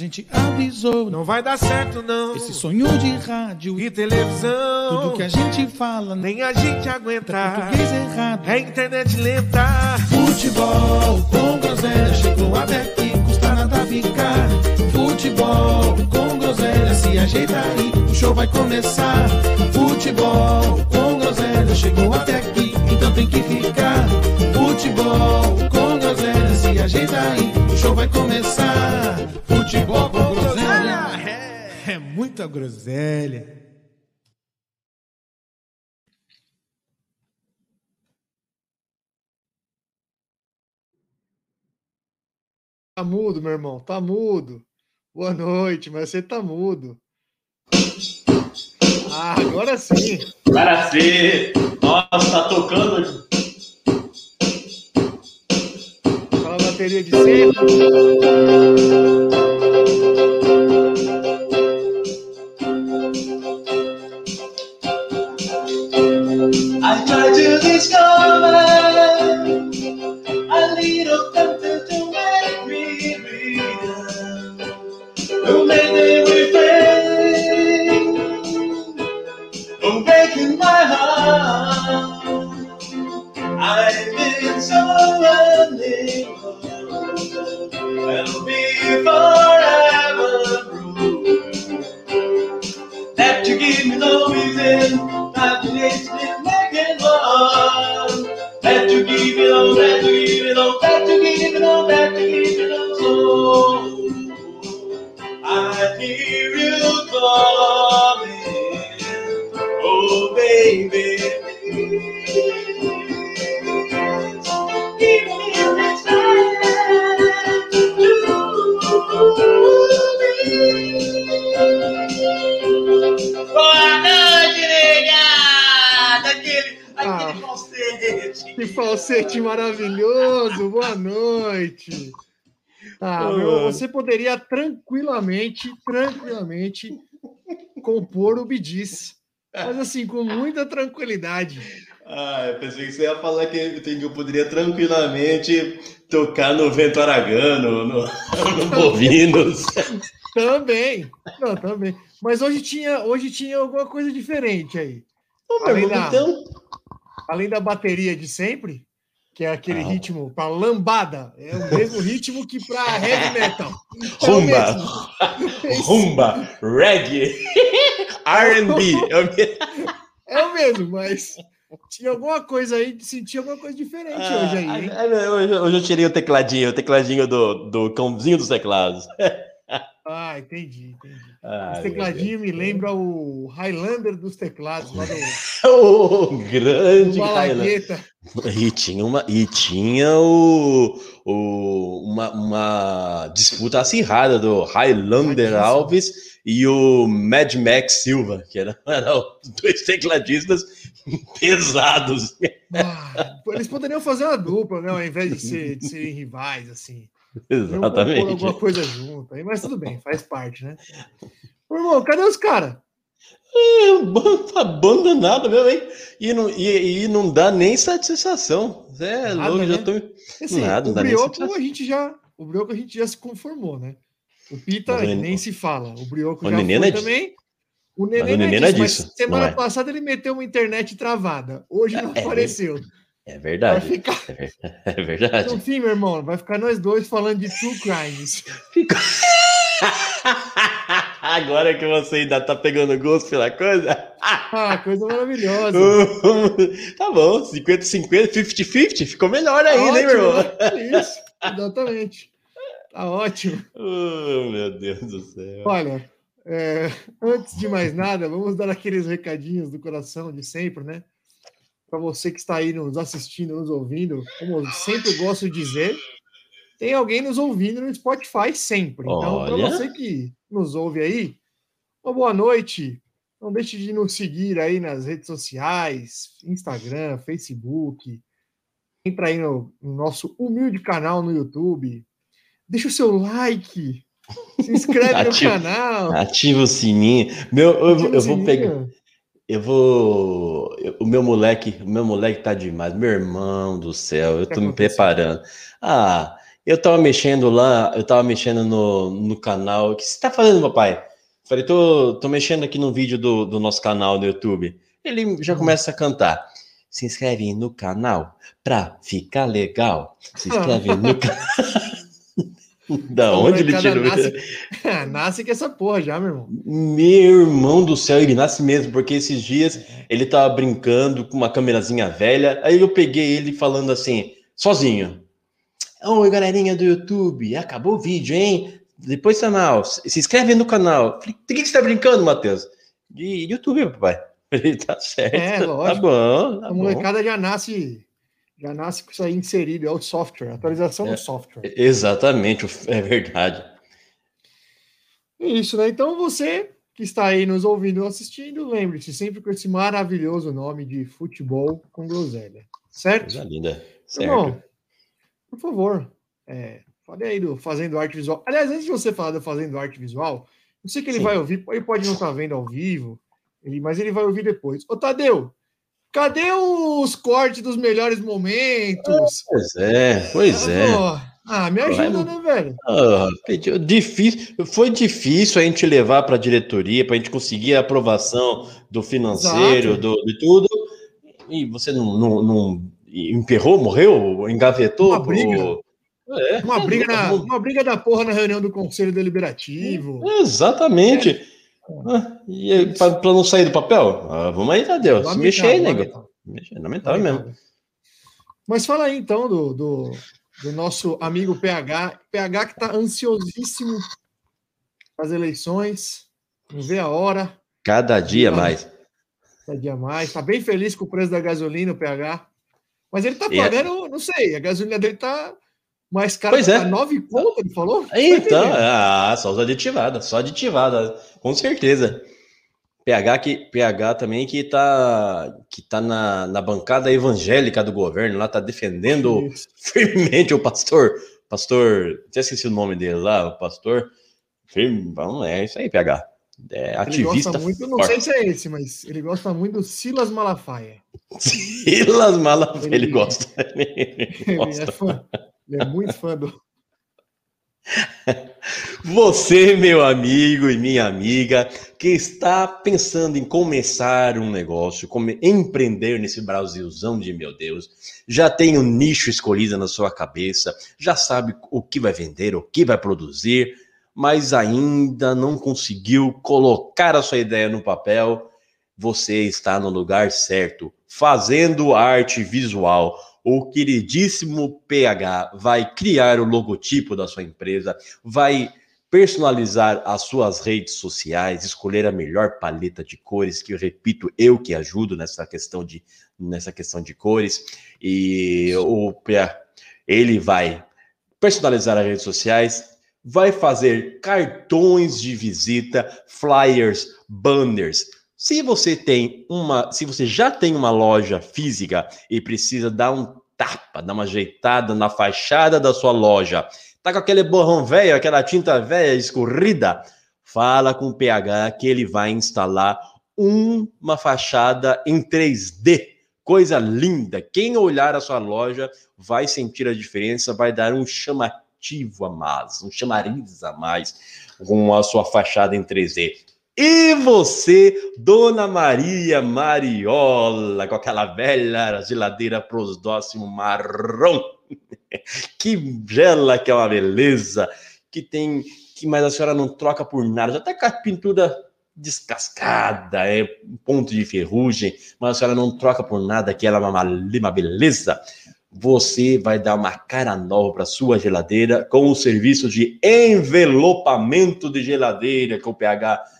gente avisou. Não vai dar certo, não. Esse sonho de rádio e televisão. Tudo que a gente fala, nem a gente aguenta. É português errado. É internet lenta. Futebol com groselha chegou até aqui, custa nada ficar. Futebol com groselha se ajeita aí, o show vai começar. Futebol com groselha chegou até aqui, então tem que ficar. Futebol com groselha se ajeita aí, show vai começar. Futebol com groselha. É, é muita groselha. Tá mudo, meu irmão, tá mudo. Boa noite, mas você tá mudo. Ah, agora sim. Agora sim. Nossa, tá tocando. Bateria de. Falsete. Maravilhoso. Boa noite. Ah, meu, você poderia tranquilamente, tranquilamente compor o Bidiz. Mas assim, com muita tranquilidade. Ah, eu pensei que você ia falar que eu poderia tranquilamente tocar no Vento Aragano, no, no Bovinos. Também. Não, também. Mas hoje tinha, hoje tinha alguma coisa diferente aí. Ô, meu da- então, Além da bateria de sempre, que é aquele Ah. ritmo para lambada, é o mesmo ritmo que para heavy metal. É o Rumba. mesmo. rumba, reggae, R&B. É o É o mesmo, mas tinha alguma coisa aí, senti alguma coisa diferente hoje aí, hein? Ah, ah, hoje, hoje eu tirei o tecladinho, o tecladinho do, do cãozinho dos teclados. Ah, entendi, entendi. Ah, Esse tecladinho me lembra o Highlander dos teclados lá do, O grande Highlander. E tinha uma, e tinha o, o- uma, uma disputa acirrada do Highlander. Alves e o Mad Max Silva, que eram eram dois tecladistas pesados. Ah, eles poderiam fazer uma dupla, né? Ao invés de, ser, de serem rivais, assim. Exatamente. alguma coisa junto aí, mas tudo bem, faz parte, né? Ô, irmão, cadê os caras? É, banda abandonada mesmo, hein? E não, e, e não dá nem satisfação. É Nada, louco, já né? tô. Assim, Nada, o Brioco a gente já, o Brioco a gente já se conformou, né? O Pita o nem se fala. O Brioco O já foi é também. O Nenê, Mas o é Nenê não é disso, mas disso, semana é. passada ele meteu uma internet travada. Hoje não É, apareceu. É Vai verdade. ficar. É é verdade. No fim, meu irmão, vai ficar nós dois falando de True Crimes. Ficou- Agora que você ainda tá pegando gosto pela coisa. Ah, coisa maravilhosa. tá bom, 50-50, 50-50, ficou melhor Tá ainda, hein, meu irmão? né? Isso, exatamente. Tá ótimo. Oh, meu Deus do céu. Olha, é, antes de mais nada, vamos dar aqueles recadinhos do coração de sempre, né? Para você que está aí nos assistindo, nos ouvindo, como eu sempre gosto de dizer, tem alguém nos ouvindo no Spotify sempre. Então, para você que nos ouve aí, uma boa noite. Não deixe de nos seguir aí nas redes sociais, Instagram, Facebook. Entra aí no, no nosso humilde canal no YouTube. Deixa o seu like. Se inscreve no Ativa- canal. Ativa o sininho. Meu, eu, o eu vou pegar. Eu vou. o meu moleque, o meu moleque tá demais. Meu irmão do céu, eu tô me preparando. Ah, Eu tava mexendo lá, eu tava mexendo no, no canal. O que você tá fazendo, papai? Falei, tô, tô mexendo aqui no vídeo do, do nosso canal no YouTube. Ele já começa a cantar. Se inscreve no canal pra ficar legal. Se inscreve no canal. da onde ele tirou nasce, nasce com essa porra já, meu irmão. Meu irmão do céu, ele nasce mesmo, porque esses dias ele tava brincando com uma câmerazinha velha, aí eu peguei ele falando assim, sozinho. Oi, galerinha do YouTube, acabou o vídeo, hein? Depois canal, se inscreve no canal. Falei, de que você tá brincando, Matheus? De YouTube, papai. Ele tá certo. É, Tá lógico. bom, tá A bom. molecada já nasce, já nasce com isso aí inserido, é o software, atualização É. do software. Exatamente, é verdade. É isso, né? Então você que está aí nos ouvindo ou assistindo, lembre-se sempre com esse maravilhoso nome de futebol com groselha, certo? Coisa linda. Certo. Irmão, por favor, é, fale aí do Fazendo Arte Visual. Aliás, antes de você falar do Fazendo Arte Visual, eu sei que ele Sim. vai ouvir, ele pode não estar vendo ao vivo, ele- mas ele vai ouvir depois. Ô, Tadeu, cadê os cortes dos melhores momentos? Pois é, pois é. Pô, Ah, me ajuda, né, velho? Ah, difícil, foi difícil a gente levar para a diretoria, para a gente conseguir a aprovação do financeiro, Exato. do, de tudo. E você não, não, não emperrou, morreu, engavetou? Uma briga. É, Uma é, briga, na, uma briga da porra na reunião do Conselho Deliberativo. Exatamente. Ah, e para não sair do papel? Ah, vamos aí, Tadeu. Se mexer aí, nego. lamentável. Mexe, Lamentável mesmo. Mas fala aí então do, do, do nosso amigo PH. PH que está ansiosíssimo as eleições, não vê a hora, Cada dia mais. cada dia mais. Está bem feliz com o preço da gasolina, o PH. Mas ele está é- pagando, não sei, a gasolina dele está mais cara, Pois é. tá 9 conto, ele falou? Então, Tá ah, só os aditivadas, só aditivada, com certeza. PH, que, PH também que tá, que tá na, na bancada evangélica do governo, lá tá defendendo Isso. firmemente o pastor, pastor, já esqueci o nome dele lá, o pastor, firme, é isso aí, PH. É Ele ativista gosta muito, não sei se é esse, mas ele gosta muito do Silas Malafaia. Silas Malafaia, ele, Ele- gosta. Ele Ele gosta. é fã. Ele é muito fã do. Você, meu amigo e minha amiga, que está pensando em começar um negócio, come- empreender nesse Brasilzão de meu Deus, já tem um nicho escolhido na sua cabeça, já sabe o que vai vender, o que vai produzir, mas ainda não conseguiu colocar a sua ideia no papel, você está no lugar certo, fazendo arte visual. O queridíssimo PH vai criar o logotipo da sua empresa, vai personalizar as suas redes sociais, escolher a melhor paleta de cores, que eu repito, eu que ajudo nessa questão de, nessa questão de cores, e o PH, ele vai personalizar as redes sociais, vai fazer cartões de visita, flyers, banners. Se você tem uma, se você já tem uma loja física e precisa dar um tapa, dar uma ajeitada na fachada da sua loja, tá com aquele borrão velho, aquela tinta velha escorrida, fala com o PH que ele vai instalar uma fachada em 3D. Coisa linda. Quem olhar a sua loja vai sentir a diferença, vai dar um chamativo a mais, um chamariz a mais com a sua fachada em 3D. E você, Dona Maria Mariola, com aquela velha geladeira prosdóximo marrom, que gela, que é uma beleza, que tem, que mas a senhora não troca por nada, já tá com a pintura descascada, é ponto de ferrugem, mas a senhora não troca por nada, que ela é uma, uma beleza. Você vai dar uma cara nova para sua geladeira com o serviço de envelopamento de geladeira que o PH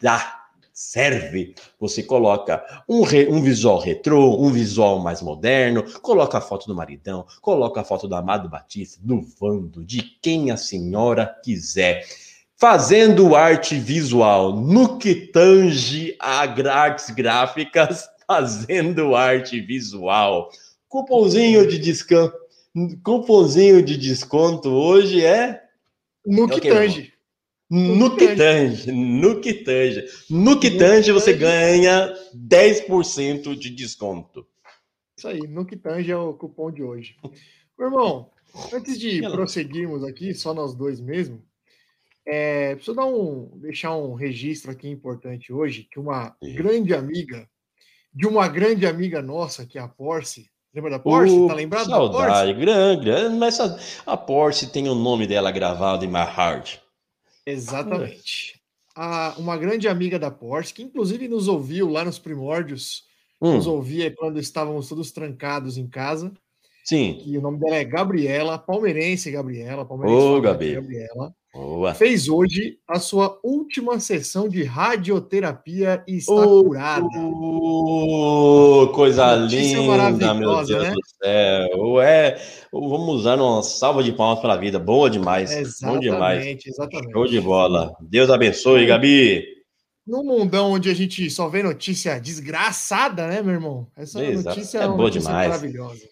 dá, serve. Você coloca um, re- um visual retrô, um visual mais moderno, coloca a foto do maridão, coloca a foto do Amado Batista, do Vando, de quem a senhora quiser. Fazendo arte visual no que tange a artes gráficas, fazendo arte visual. Cupomzinho de desconto. Cupomzinho de desconto hoje é No É que quê, tange. No que tange, no que tange. No que tange você ganha 10% de desconto. Isso aí, no que tange é o cupom de hoje. Meu irmão, Antes de prosseguirmos aqui, só nós dois mesmo, é, preciso dar um, deixar um registro aqui importante hoje, que uma Sim. grande amiga, de uma grande amiga nossa, que é a Porsche, lembra da Porsche? Uh, tá lembrado da Porsche? Saudade, grande, grande, mas a, a Porsche tem o nome dela gravado em my heart. Exatamente. A, uma grande amiga da Porsche, que inclusive nos ouviu lá nos primórdios, Hum, nos ouvia quando estávamos todos trancados em casa, sim, e o nome dela é Gabriela, palmeirense Gabriela, palmeirense Ô, Gabi. Gabriela. Boa. fez hoje a sua última sessão de radioterapia e está Ô, curada. Uh, coisa linda, meu Deus né? do céu. É, vamos usar uma salva de palmas pela vida. Boa demais. Bom demais. Exatamente, exatamente. Show de bola. Deus abençoe, Gabi. No mundão onde a gente só vê notícia desgraçada, né, meu irmão? Essa Exato. notícia É é uma boa notícia demais. maravilhosa.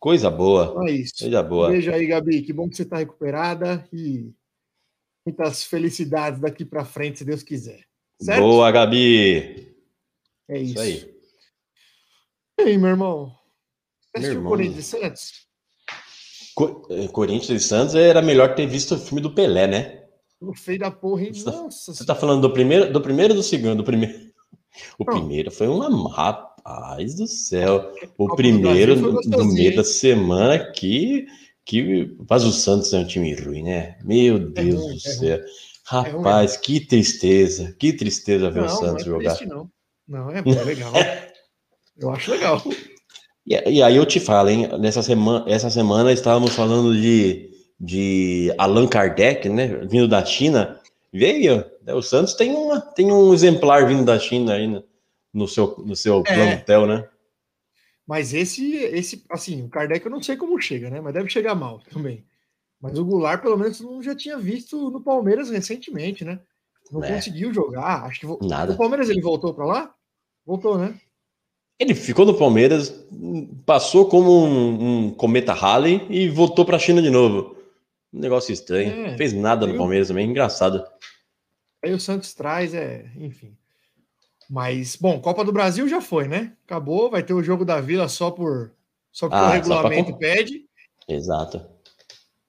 Coisa boa. Então é isso. Coisa boa. Beijo aí, Gabi. Que bom que você está recuperada e muitas felicidades daqui para frente, se Deus quiser. Certo? Boa, Gabi. É isso. Isso aí. E aí, meu irmão? Você assistiu o. Corinthians e Santos? Co- eh, Corinthians e Santos era melhor ter visto o filme do Pelé, né? O feio da porra, hein? Você tá- Nossa Você tá falando do primeiro, do primeiro ou do segundo? Do primeiro. O Não. primeiro foi uma. Rapaz do céu. O Copa do primeiro do meio da semana que. Que mas o Santos é um time ruim, né? Meu Deus ruim, do é céu. ruim. Rapaz, que tristeza. Que tristeza ver o Não, não Santos é jogar. triste, não. Não, é, é legal. Eu acho legal. E, e aí eu te falo, hein? Nessa semana, essa semana estávamos falando de, de Allan Kardec, né? Vindo da China. Veio. né, O Santos tem, uma, tem um exemplar vindo da China aí no, no seu, no seu É. plantel, né? Mas esse, esse, assim, o Kardec eu não sei como chega, né? Mas deve chegar mal também. Mas o Goulart, pelo menos, não já tinha visto no Palmeiras recentemente, né? Não É. conseguiu jogar. Acho que vo... Nada. o Palmeiras ele voltou para lá? Voltou, né? Ele ficou no Palmeiras, passou como um, um cometa Halley e voltou para a China de novo. Um negócio estranho. É. Fez nada no Palmeiras também, engraçado. Aí o Santos traz, é, enfim. Mas, bom, Copa do Brasil já foi, né? Acabou, vai ter o jogo da Vila só por só porque Ah, o pra regulamento comp- pede. Exato.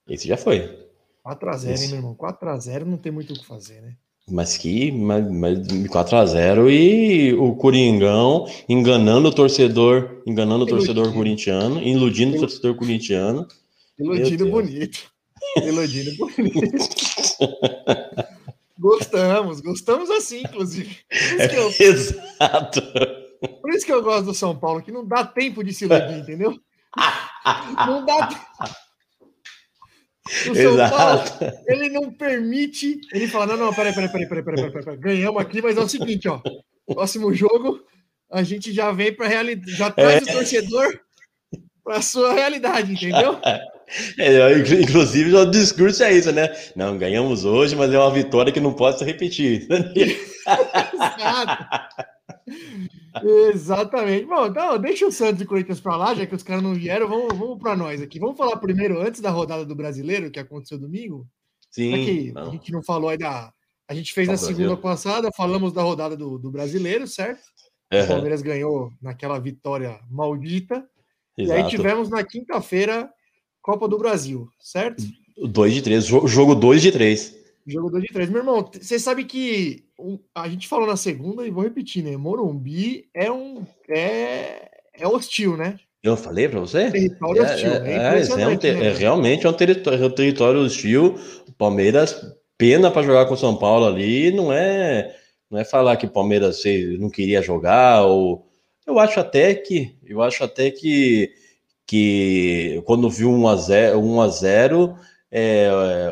Esse já foi. 4x0, hein, meu irmão? 4x0 não tem muito o que fazer, né? Mas que mas, mas 4x0 e o Coringão enganando o torcedor, enganando o torcedor corintiano, iludindo o Ilu- torcedor corintiano. Iludindo Deus. bonito. Iludindo bonito. gostamos, gostamos assim, inclusive. Por isso, que eu, Exato. por isso que eu gosto do São Paulo, que não dá tempo de se iludir, entendeu? Não dá tempo. O São Paulo, Exato. ele não permite. Ele fala: não, não, peraí, peraí, peraí, peraí, peraí, peraí, peraí. Ganhamos aqui, mas é o seguinte, ó. Próximo jogo, a gente já vem para realidade, já traz o torcedor para sua realidade, entendeu? É, inclu- inclusive, o discurso é isso, né? Não, ganhamos hoje, mas é uma vitória que não pode se repetir. Exato. Exatamente. Bom, então deixa o Santos e Corinthians para lá, já que os caras não vieram, vamos, vamos para nós aqui. Vamos falar primeiro, antes da rodada do brasileiro, que aconteceu domingo. Sim. A gente não falou aí da. A gente fez Só na Brasil. segunda passada, falamos da rodada do, do brasileiro, certo? O Aham, Palmeiras ganhou naquela vitória maldita. E aí Exato. tivemos na quinta-feira Copa do Brasil, certo? 2 de 3, jogo 2 de 3. Jogo 2 de 3. Meu irmão, você sabe que a gente falou na segunda e vou repetir, né? Morumbi é um. É, é hostil, né? Eu falei pra você? Território É, hostil. é, É, é, um impressionante, te- né, é realmente é um território, é um território hostil. O Palmeiras, pena para jogar com o São Paulo ali, não é, não é falar que o Palmeiras não queria jogar ou eu acho até que, eu acho até que que quando viu 1 a 0, 1 a 0 é,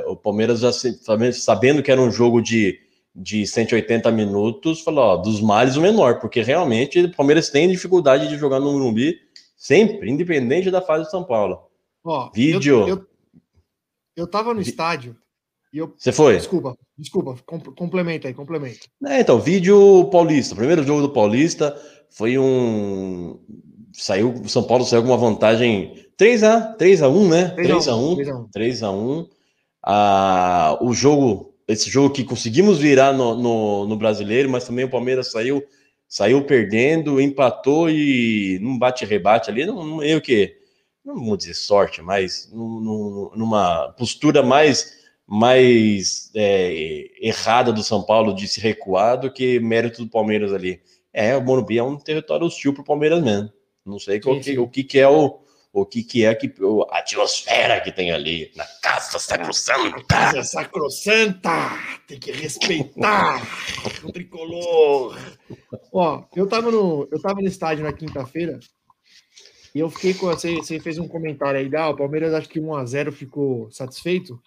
é, o Palmeiras já se- sabendo- que era um jogo de de 180 minutos, falou, ó, dos males o menor, porque realmente o Palmeiras tem dificuldade de jogar no Morumbi sempre, independente da fase de São Paulo. Ó, Vídeo. Eu, eu, eu tava no estádio eu. Você foi? Desculpa, desculpa, com- complementa aí, complementa. É, então, vídeo paulista. Primeiro jogo do Paulista foi um. Saiu, o São Paulo saiu com uma vantagem 3x, 3x1, né? 3x1. 3x1. 3x1. Ah, o jogo, esse jogo que conseguimos virar no, no, no brasileiro, mas também o Palmeiras saiu, saiu perdendo, empatou e não bate-rebate ali, não, não o quê? não vou dizer sorte, mas num- num- numa postura mais, mais é, errada do São Paulo de se recuar do que mérito do Palmeiras ali. É, o Morumbi é um território hostil para o Palmeiras mesmo. Não sei Sim, que- sim. o que, que é o, o que, que é que, o- a atmosfera que tem ali na casa sacrossanta. Casa sacrossanta, tem que respeitar o tricolor. Ó, eu tava no, eu tava no estádio na quinta-feira e eu fiquei com você, você fez um comentário aí, ah, o Palmeiras acho que 1 a 0 ficou satisfeito.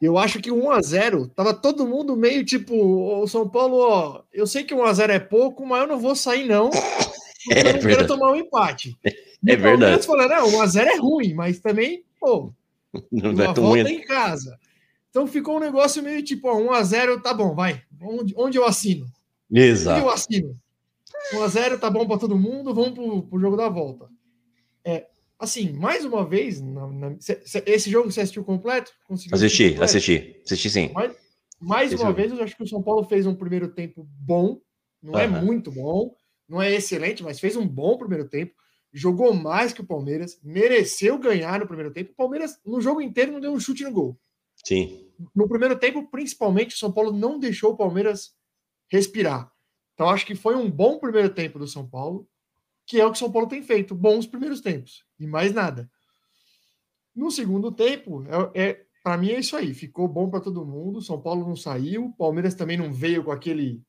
Eu acho que 1 a 0 tava todo mundo meio tipo, o São Paulo, ó, eu sei que 1 a 0 é pouco, mas eu não vou sair não. Porque É eu não quero tomar um empate. É Palmeiras verdade. falando, não, 1 a 0 é ruim, mas também, pô, Não uma é tão volta ruim. em casa. Então ficou um negócio meio tipo, ó, 1x0, tá bom, vai. Onde, onde eu assino? Onde eu Exato. assino? 1x0 tá bom para todo mundo, vamos pro, pro jogo da volta. É, assim, mais uma vez, na- na- esse jogo você assistiu completo? Conseguiu Assisti, completo? assisti. Assisti sim. Mais Esse uma vez, eu acho que o São Paulo fez um primeiro tempo bom. Não é Aham. muito bom, não é excelente, mas fez um bom primeiro tempo. Jogou mais que o Palmeiras, mereceu ganhar no primeiro tempo. O Palmeiras, no jogo inteiro, não deu um chute no gol. Sim. no primeiro tempo, principalmente, o São Paulo não deixou o Palmeiras respirar. Então, acho que foi um bom primeiro tempo do São Paulo, que é o que o São Paulo tem feito, bons primeiros tempos, e mais nada. No segundo tempo, é, é para mim é isso aí, ficou bom para todo mundo. São Paulo não saiu, o Palmeiras também não veio com aquele,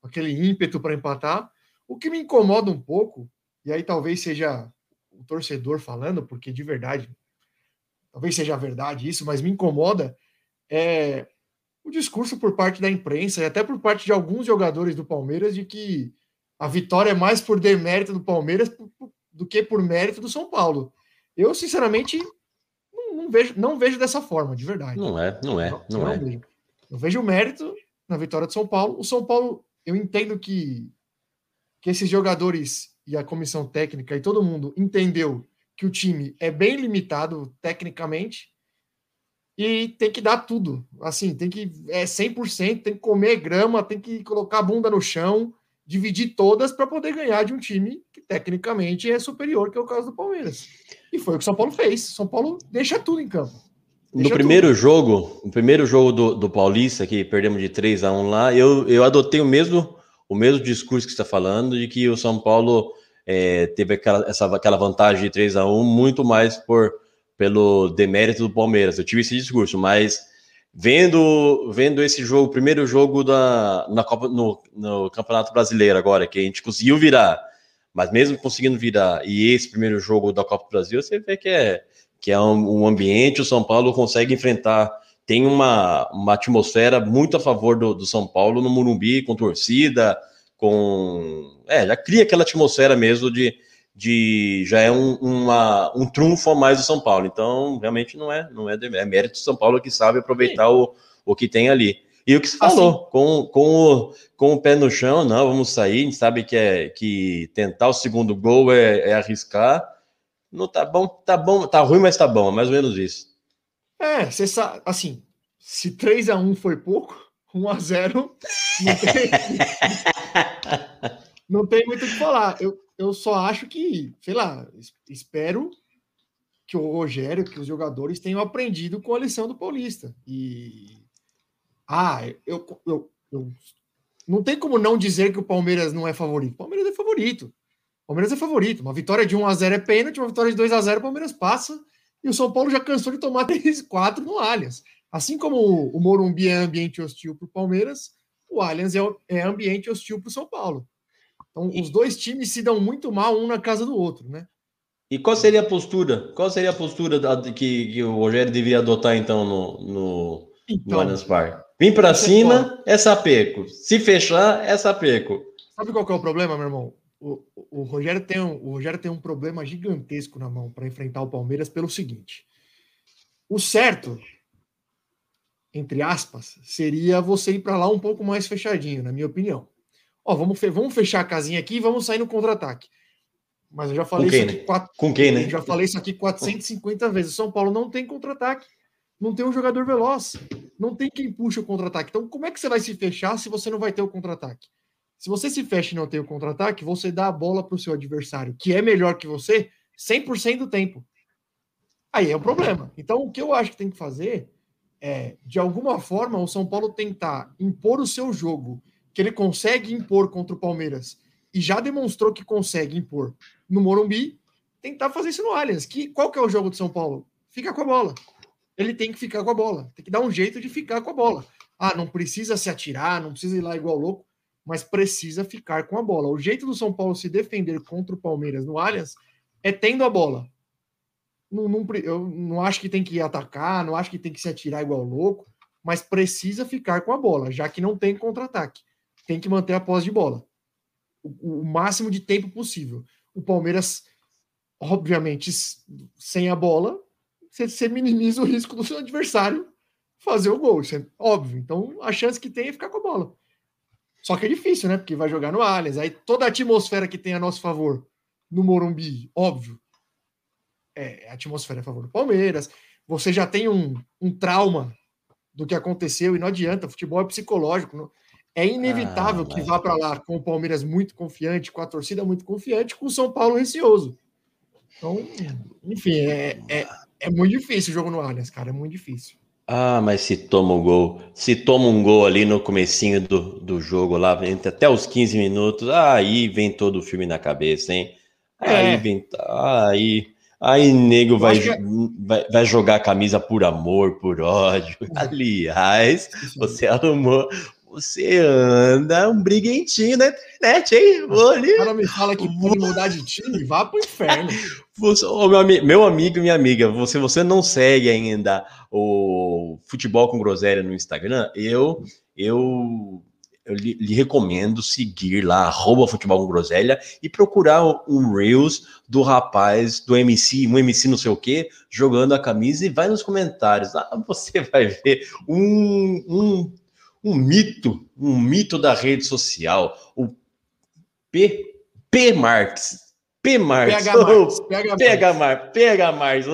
com aquele ímpeto para empatar. O que me incomoda um pouco, e aí talvez seja o torcedor falando, porque de verdade, talvez seja verdade isso, mas me incomoda é o discurso por parte da imprensa e até por parte de alguns jogadores do Palmeiras de que a vitória é mais por demérito do Palmeiras do que por mérito do São Paulo. Eu, sinceramente, não, não vejo, não vejo dessa forma, de verdade. Não é, não é, eu não é. vejo. Eu vejo o mérito na vitória do São Paulo. O São Paulo, eu entendo que, que esses jogadores e a comissão técnica e todo mundo entendeu que o time é bem limitado tecnicamente e tem que dar tudo. Assim, tem que é 100%, tem que comer grama, tem que colocar a bunda no chão, dividir todas para poder ganhar de um time que tecnicamente é superior, que é o caso do Palmeiras. E foi o que o São Paulo fez. São Paulo deixa tudo em campo. No primeiro tudo. jogo, no primeiro jogo do, do Paulista, que perdemos de 3 a 1 lá, eu, eu adotei o mesmo, o mesmo discurso que está falando, de que o São Paulo é, teve aquela, essa, aquela vantagem de 3 a 1 muito mais por, pelo demérito do Palmeiras. Eu tive esse discurso, mas vendo, vendo esse jogo, o primeiro jogo da, na Copa, no, no Campeonato Brasileiro agora, que a gente conseguiu virar, mas mesmo conseguindo virar, e esse primeiro jogo da Copa do Brasil, você vê que é que é um, um ambiente, o São Paulo consegue enfrentar, tem uma, uma atmosfera muito a favor do, do São Paulo no Morumbi, com torcida, com. É, já cria aquela atmosfera mesmo de. de já é um, uma, um trunfo a mais do São Paulo. Então, realmente não é, não é, é mérito do São Paulo que sabe aproveitar o, o que tem ali. E o que você falou, com, com, o, com o pé no chão, não, vamos sair, a gente sabe que, é, que tentar o segundo gol é, é arriscar. Não tá bom, tá bom, tá ruim, mas tá bom, é mais ou menos isso. É, você sabe, assim, se 3 a 1 foi pouco, 1 a 0 não tem, não tem muito o que falar. Eu, eu só acho que, sei lá, es- espero que o Rogério, que os jogadores tenham aprendido com a lição do Paulista. E ah, eu, eu, eu não tem como não dizer que o Palmeiras não é favorito. O Palmeiras é favorito. O Palmeiras é favorito. Uma vitória de 1 a 0 é pênalti, uma vitória de 2 a 0 o Palmeiras passa. E o São Paulo já cansou de tomar 3 4 no Allianz. Assim como o, Morumbi é ambiente hostil para o Palmeiras, o Allianz é, é ambiente hostil para o São Paulo. Então, os dois times se dão muito mal um na casa do outro, né? E qual seria a postura? Qual seria a postura que, que o Rogério deveria adotar, então, no, no, no Então, Allianz Parque? Vim para cima, é sapeco. Se fechar, é sapeco. sabe qual é o problema, meu irmão? O, o- Rogério tem um, o Rogério tem um problema gigantesco na mão para enfrentar o Palmeiras pelo seguinte: o certo, entre aspas, seria você ir para lá um pouco mais fechadinho, na minha opinião. Ó, vamos, fe- vamos fechar a casinha aqui e vamos sair no contra-ataque. Mas eu já falei quem, isso aqui né? quatro, Com quem, né? eu já falei isso aqui 450 vezes. O São Paulo não tem contra-ataque. Não tem um jogador veloz. Não tem quem puxa o contra-ataque. Então, como é que você vai se fechar se você não vai ter o contra-ataque? Se você se fecha e não tem o contra-ataque, você dá a bola para o seu adversário, que é melhor que você, 100% do tempo. Aí é o problema. Então, o que eu acho que tem que fazer é, de alguma forma, o São Paulo tentar impor o seu jogo, que ele consegue impor contra o Palmeiras, e já demonstrou que consegue impor no Morumbi, tentar fazer isso no Allianz. Que, qual que é o jogo do São Paulo? Fica com a bola. Ele tem que ficar com a bola. Tem que dar um jeito de ficar com a bola. Ah, não precisa se atirar, não precisa ir lá igual louco, mas precisa ficar com a bola. O jeito do São Paulo se defender contra o Palmeiras no Allianz é tendo a bola. Não, não, eu não acho que tem que atacar, não acho que tem que se atirar igual louco, mas precisa ficar com a bola, já que não tem contra-ataque. Tem que manter a posse de bola. O, o máximo de tempo possível. O Palmeiras, obviamente, sem a bola, você, você minimiza o risco do seu adversário fazer o gol. Isso é óbvio. Então, a chance que tem é ficar com a bola. Só que é difícil, né? Porque vai jogar no Allianz. Aí toda a atmosfera que tem a nosso favor no Morumbi, óbvio, é, a atmosfera é a favor do Palmeiras. Você já tem um, um trauma do que aconteceu e não adianta. Futebol é psicológico. Não, é inevitável ah, que vá para lá com o Palmeiras muito confiante, com a torcida muito confiante, com o São Paulo receoso. Então, enfim, é, é, é muito difícil o jogo no Allianz, cara. É muito difícil. Ah, mas se toma um gol, se toma um gol ali no comecinho do, do jogo lá, até os 15 minutos, aí vem todo o filme na cabeça, hein? Aí é. vem, aí Aí nego vai, que... vai, vai, jogar a camisa por amor, por ódio. Aliás, você arrumou. Você anda um briguentinho na internet, hein? O cara me fala que pode mudar de time, vá pro inferno. Você, oh, meu, meu amigo e minha amiga, você, você não segue ainda o Futebol com Groselha no Instagram? Eu, eu eu lhe, lhe, recomendo seguir lá, arroba futebol com groselha, e procurar um Reels do rapaz, do MC, um MC não sei o que, jogando a camisa e vai nos comentários. Lá você vai ver um, um, um mito, um mito da rede social, o P, P Marx. P Marx, PH Marx, Marx, PH Marx,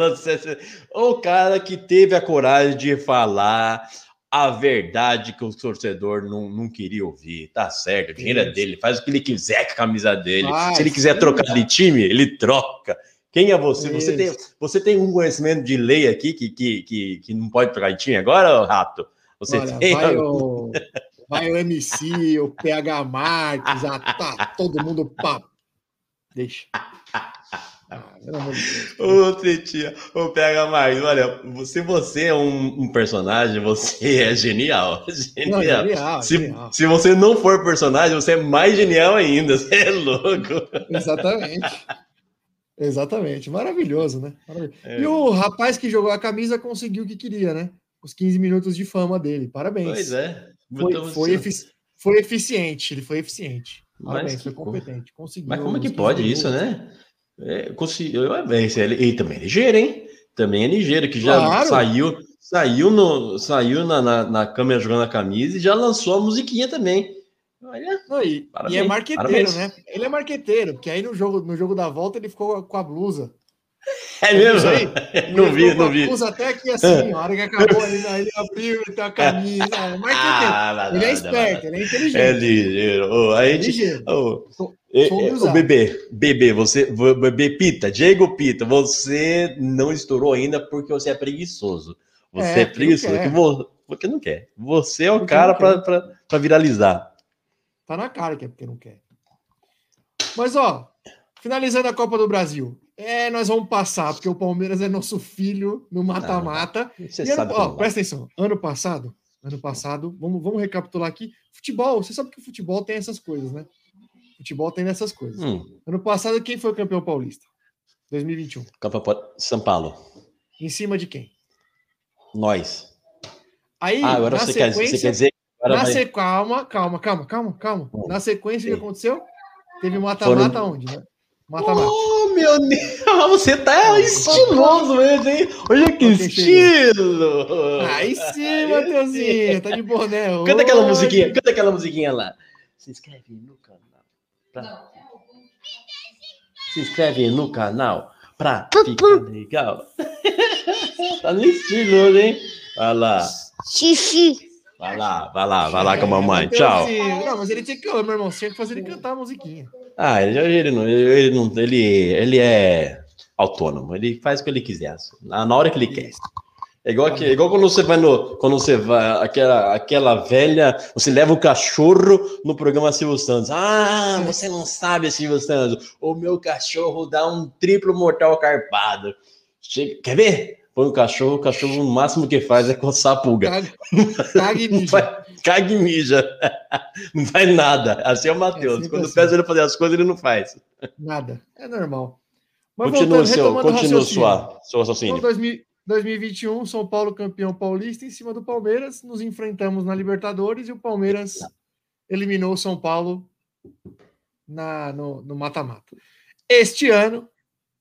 o cara que teve a coragem de falar a verdade que o torcedor não, não queria ouvir. Tá certo, o dinheiro é dele, faz o que ele quiser com a camisa dele. Se ele quiser trocar de time, ele troca. Quem é você? Você tem, você tem um conhecimento de lei aqui que, que, que, que não pode trocar de time agora, Rato? Você Olha, tem. Vai o, vai o MC, o PH Marques, tá todo mundo. Pá. Deixa. Ô, Tretinha, ô, pega mais. Olha, se você é um, um, personagem, você é genial. Genial. Não, genial, se, genial. se você não for personagem, você é mais genial ainda. Você é louco. Exatamente. Exatamente. Maravilhoso, né? Maravilhoso. É. E o rapaz que jogou a camisa conseguiu o que queria, né? Os 15 minutos de fama dele. Parabéns. Pois é. Foi, foi, efici foi, eficiente. Ele foi eficiente. Parabéns, foi competente. Conseguiu. Mas como é que pode isso, né? É, conseguiu, é, ele, também é ligeiro, hein? Também é ligeiro, que já claro. saiu, saiu, no, saiu na, na, na, câmera jogando a camisa e já lançou a musiquinha também. Olha, Não, e, parabéns, e, é marqueteiro, parabéns. né? Ele é marqueteiro, porque aí no jogo, no jogo da volta ele ficou com a blusa. É mesmo? Aí, não vi, não vi. Blusa até aqui assim, a hora que acabou ele, ele abriu e tem a camisa. É marqueteiro. Ah, ele é esperto, ele é inteligente. É ligeiro. Oh, a gente, é ligeiro. Oh, o bebê, bebê, você, bebê Pita, Diego Pita, você não estourou ainda porque você é preguiçoso. Você é, é preguiçoso, porque, vo, porque não quer. Você é o porque cara para viralizar. Tá na cara que é porque não quer. Mas ó, finalizando a Copa do Brasil, é, nós vamos passar porque o Palmeiras é nosso filho no mata-mata. Você sabe. Ano, ó, presta atenção. Ano passado, ano passado, vamos, vamos recapitular aqui. Futebol, você sabe que o futebol tem essas coisas, né? Futebol tem dessas coisas. Hum. Ano passado, quem foi o campeão paulista? 2021. Campeão São Paulo. Em cima de quem? Nós. Aí, ah, agora você, quer, você quer dizer. Na vai... Calma, calma, calma, calma, calma. Hum. Na sequência, o que aconteceu? Teve mata-mata Foram... onde, né? Mata-mata. Oh, meu Deus! Você tá estiloso mesmo, hein? Olha que estilo! Aí sim, Matheusinho, tá de boné. Canta aquela musiquinha, canta aquela musiquinha lá. Se inscreve no canal. Pra... Se inscreve no canal pra ficar legal. tá no estilo, hein? Vai lá. Xixi. Vai lá, vai lá, vai lá com a mamãe. Tchau. Não, mas ele tinha que, meu irmão, tinha que fazer ele cantar a musiquinha. Ah, ele, ele não, ele, não, ele, ele é autônomo. Ele faz o que ele quiser, na hora que ele quer. É igual, que, é igual quando você vai no. Quando você vai. Aquela, aquela velha. Você leva o cachorro no programa Silvio Santos. Ah, você não sabe, Silvio Santos. O meu cachorro dá um triplo mortal carpado. Chega, quer ver? Põe o cachorro, o cachorro no máximo que faz é coçar a pulga. Caga, caga e Não mija. vai- Caga e mija. Não faz nada. Assim é o Matheus. sempre Quando assim. pede ele fazer as coisas, ele não faz. Nada. É normal. Mas Continua, voltando, seu, o continua sua, Então, raciocínio. 2000 2021, São Paulo campeão paulista em cima do Palmeiras. Nos enfrentamos na Libertadores e o Palmeiras eliminou o São Paulo na, no no mata-mata. Este ano,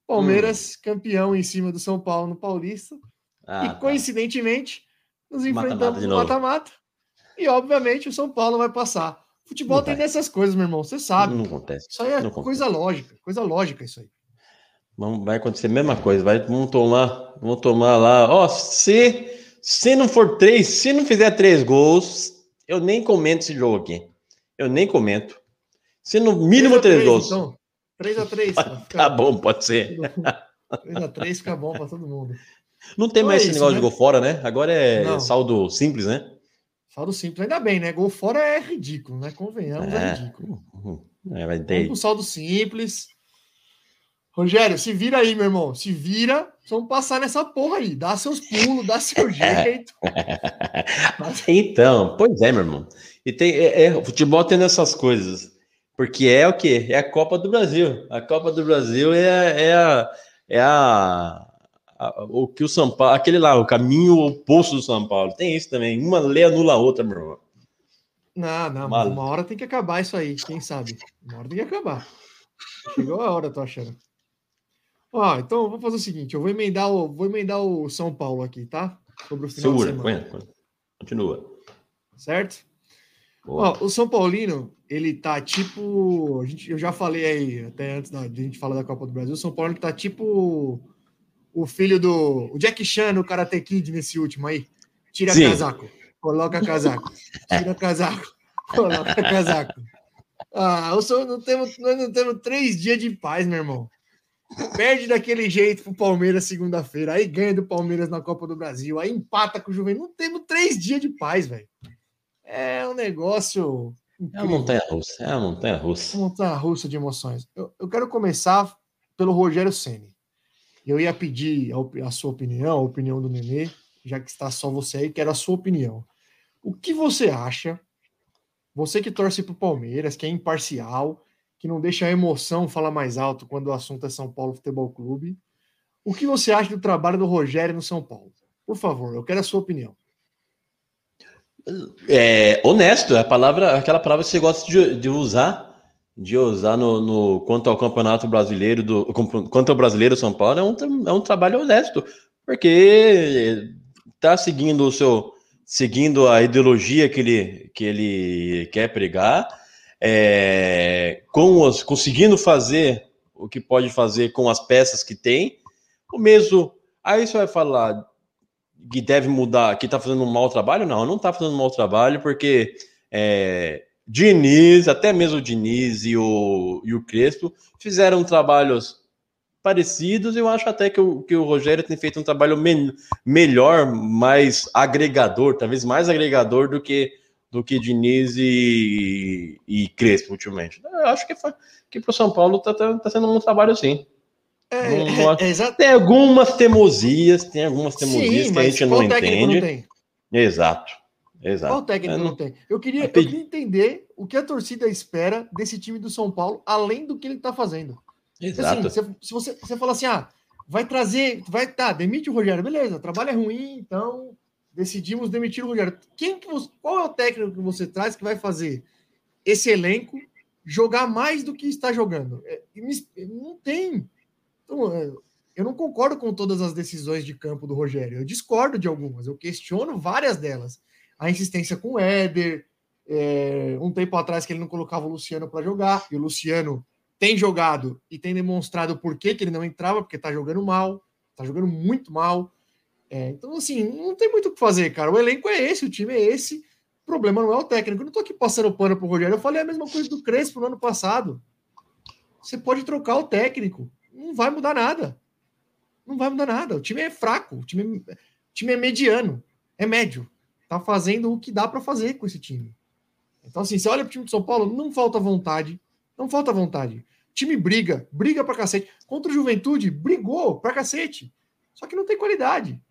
Palmeiras campeão em cima do São Paulo no Paulista. Ah, e tá. coincidentemente, nos enfrentamos de no novo. mata-mata. E obviamente o São Paulo vai passar. Futebol Não tem vai. dessas coisas, meu irmão. Você sabe. Não acontece. Isso aí é não acontece. coisa lógica, coisa lógica isso aí. Vai acontecer a mesma coisa. Vai, vamos tomar, vamos tomar lá. Ó, se, se não for três, se não fizer três gols, eu nem comento esse jogo aqui. Eu nem comento. Se no mínimo três, gols. Então. 3 a 3 Tá bom, pode ser. 3 a 3 fica bom para todo mundo. Não tem Então mais é esse negócio né? de gol fora, né? Agora é Não. saldo simples, né? Saldo simples, ainda bem, né? Gol fora é ridículo, né? Convenhamos, é, É. ridículo. É, vai Vamos ter. pro saldo simples. Rogério, se vira aí, meu irmão. Se vira, vamos passar nessa porra aí. Dá seus pulos, dá seu jeito. Então, pois é, meu irmão. E tem, é, é, o futebol tem essas coisas. Porque é o quê? É a Copa do Brasil. A Copa do Brasil é, é, a, é a, a- o que o São Paulo, aquele lá, o caminho oposto do São Paulo. Tem isso também. Uma lei anula a outra, meu irmão. Não, não, uma hora tem que acabar isso aí, quem sabe? Uma hora tem que acabar. Chegou a hora, tô achando. Ó, então eu vou fazer o seguinte, eu vou emendar o, vou emendar o São Paulo aqui, tá? Sobre o final Segura, de semana, continua. certo? Ó, o São Paulino, ele tá tipo. A gente, eu já falei aí, até antes da, gente falar da Copa do Brasil, o São Paulo tá tipo o filho do. O Jack Chan no Karate Kid nesse último aí. Tira Sim. casaco, coloca casaco, tira casaco, coloca casaco. Ah, o São, não temos, nós não temos três dias de paz, meu irmão. Perde daquele jeito pro Palmeiras segunda-feira, aí ganha do Palmeiras na Copa do Brasil, aí empata com o Juventude. Não temos três dias de paz, velho. É um negócio. É uma montanha russa. É uma montanha russa. montanha russa de emoções. Eu, eu quero começar pelo Rogério Ceni. Eu ia pedir a, a sua opinião, a opinião do Nenê, já que está só você aí, quero a sua opinião. O que você acha? Você que torce para o Palmeiras, que é imparcial, que não deixa a emoção falar mais alto quando o assunto é São Paulo Futebol Clube. O que você acha do trabalho do Rogério no São Paulo? Por favor, eu quero a sua opinião. É honesto, é a palavra, aquela palavra que você gosta de, de usar, de usar no, no- quanto ao campeonato brasileiro do quanto ao brasileiro São Paulo é um, é um trabalho honesto, porque tá seguindo o seu seguindo a ideologia que ele que ele quer pregar, é, com os, conseguindo fazer o que pode fazer com as peças que tem, o mesmo. Aí você vai falar que deve mudar, que tá fazendo um mau trabalho? Não, não tá fazendo um mau trabalho, porque é, Diniz, até mesmo o Diniz e o, e o Crespo fizeram trabalhos parecidos. Eu acho até que o, que o Rogério tem feito um trabalho men- melhor, mais agregador, talvez mais agregador do que do que Diniz e, e Crespo ultimamente. Eu acho que, foi- que pro São Paulo tá, tá, tá sendo um trabalho sim. É, Não- é- é. Tem algumas teimosias, tem algumas teimosias Sim, que a gente não entende. não? Exato. Exato. Qual técnico Eu não, não- tem? Eu queria, eu queria entender o que a torcida espera desse time do São Paulo, além do que ele está fazendo. Porque, Exato. Assim, se, se você, você fala assim, ah, vai trazer, vai, tá, demite o Rogério, beleza, trabalho é ruim, então decidimos demitir o Rogério. Quem que você, qual é o técnico que você traz que vai fazer esse elenco jogar mais do que está jogando? É, não tem. Então, é, eu não concordo com todas as decisões de campo do Rogério. Eu discordo de algumas, eu questiono várias delas. A insistência com o Éder, é, um tempo atrás que ele não colocava o Luciano para jogar, e o Luciano tem jogado e tem demonstrado por que que ele não entrava, porque tá jogando mal, tá jogando muito mal. É, então, assim, não tem muito o que fazer, cara. O elenco é esse, o time é esse. O problema não é o técnico. Eu não tô aqui passando pano pro Rogério. Eu falei a mesma coisa do Crespo no ano passado. Você pode trocar o técnico, não vai mudar nada. Não vai mudar nada. O time é fraco, o time é, o time é mediano, é médio. Tá fazendo o que dá para fazer com esse time. Então, assim, você olha pro time de São Paulo, não falta vontade. Não falta vontade. O time briga, briga pra cacete. Contra o Juventude, brigou pra cacete. Só que não tem qualidade.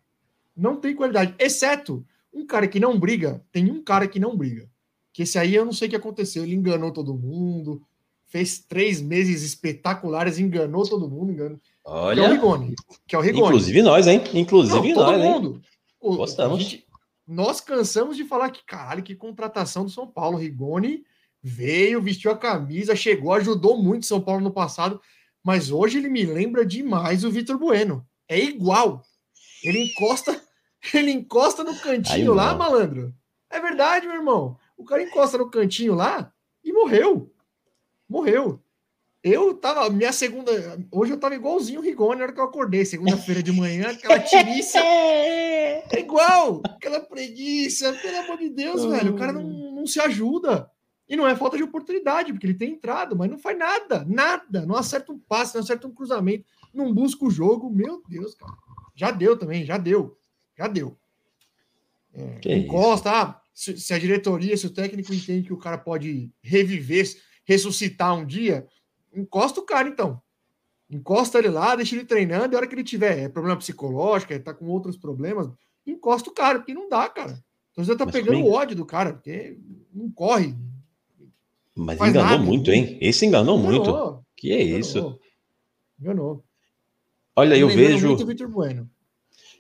Não tem qualidade. Exceto um cara que não briga, tem um cara que não briga. Que esse aí eu não sei o que aconteceu. Ele enganou todo mundo, fez três meses espetaculares, enganou todo mundo, enganou. Que é o Olha, Rigoni. Que é o Rigoni. inclusive nós, hein? Inclusive Não, todo nós, hein? mundo. A Gostamos. gente- nós cansamos de falar que, caralho, que contratação do São Paulo. Rigoni veio, vestiu a camisa, chegou, ajudou muito São Paulo no passado, mas hoje ele me lembra demais o Vitor Bueno. É igual. Ele encosta, ele encosta no cantinho Aí lá, malandro. É verdade, meu irmão. O cara encosta no cantinho lá e morreu. Morreu. Eu tava, minha segunda. Hoje eu tava igualzinho o Rigoni na hora que eu acordei, segunda-feira de manhã, aquela tiriça. É igual, aquela preguiça, pelo amor de Deus, velho. O cara não, não se ajuda. E não é falta de oportunidade, porque ele tem entrado, mas não faz nada, nada. Não acerta um passe, não acerta um cruzamento, não busca o jogo. Meu Deus, cara. Já deu também, já deu. Já deu. É, encosta, ah, se, se a diretoria, se o técnico entende que o cara pode reviver, ressuscitar um dia, encosta o cara, então. Encosta ele lá, deixa ele treinando, e a hora que ele tiver é, problema psicológico, ele tá com outros problemas, encosta o cara, porque não dá, cara. Então você tá Mas pegando o ódio do cara, porque não corre. Mas enganou nada. muito, hein? Esse enganou muito. Enganou, Que é isso? Enganou. Enganou. Olha, eu Lembrando vejo. muito Bueno.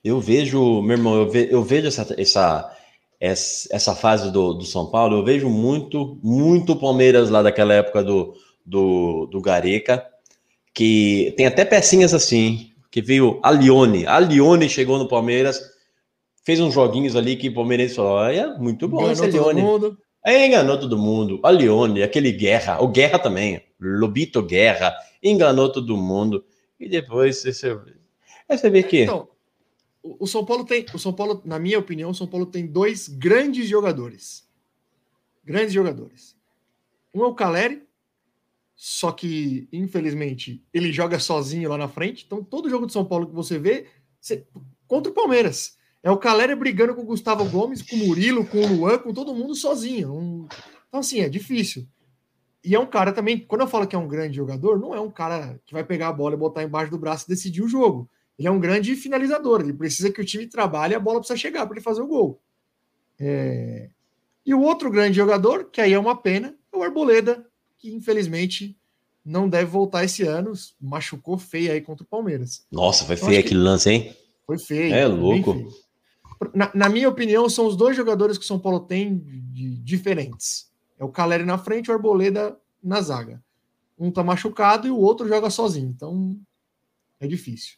Eu vejo, meu irmão, eu, ve- eu vejo essa, essa, essa, fase do, do São Paulo, eu vejo muito, muito Palmeiras lá daquela época do, do, do Gareca, que tem até pecinhas assim, que veio a Lione. A Lione chegou no Palmeiras, fez uns joguinhos ali que o Palmeirense falou: olha, muito bom esse Lione. mundo. Aí enganou todo mundo. A Lione, aquele Guerra, o Guerra também, Lobito Guerra, enganou todo mundo. E depois você, você vê que. Então, o São Paulo tem, o São Paulo, na minha opinião, o São Paulo tem dois grandes jogadores. Grandes jogadores. Um é o Caleri, só que, infelizmente, ele joga sozinho lá na frente. Então, todo jogo do São Paulo que você vê, você- contra o Palmeiras. É o Caleri brigando com o Gustavo Gomes, com o Murilo, com o Luan, com todo mundo sozinho. Um- Então, assim, é difícil. E é um cara também, quando eu falo que é um grande jogador, não é um cara que vai pegar a bola e botar embaixo do braço e decidir o jogo. Ele é um grande finalizador. Ele precisa que o time trabalhe a bola precisa chegar para ele fazer o gol. É, E o outro grande jogador, que aí é uma pena, é o Arboleda, que infelizmente não deve voltar esse ano. Machucou feio aí contra o Palmeiras. Nossa, foi Eu feio aquele lance, hein? Foi feio. É louco. feio. Na, na minha opinião, são os dois jogadores que o São Paulo tem de, de- diferentes. É o Caleri na frente e o Arboleda na zaga. Um tá machucado e o outro joga sozinho. Então, é difícil.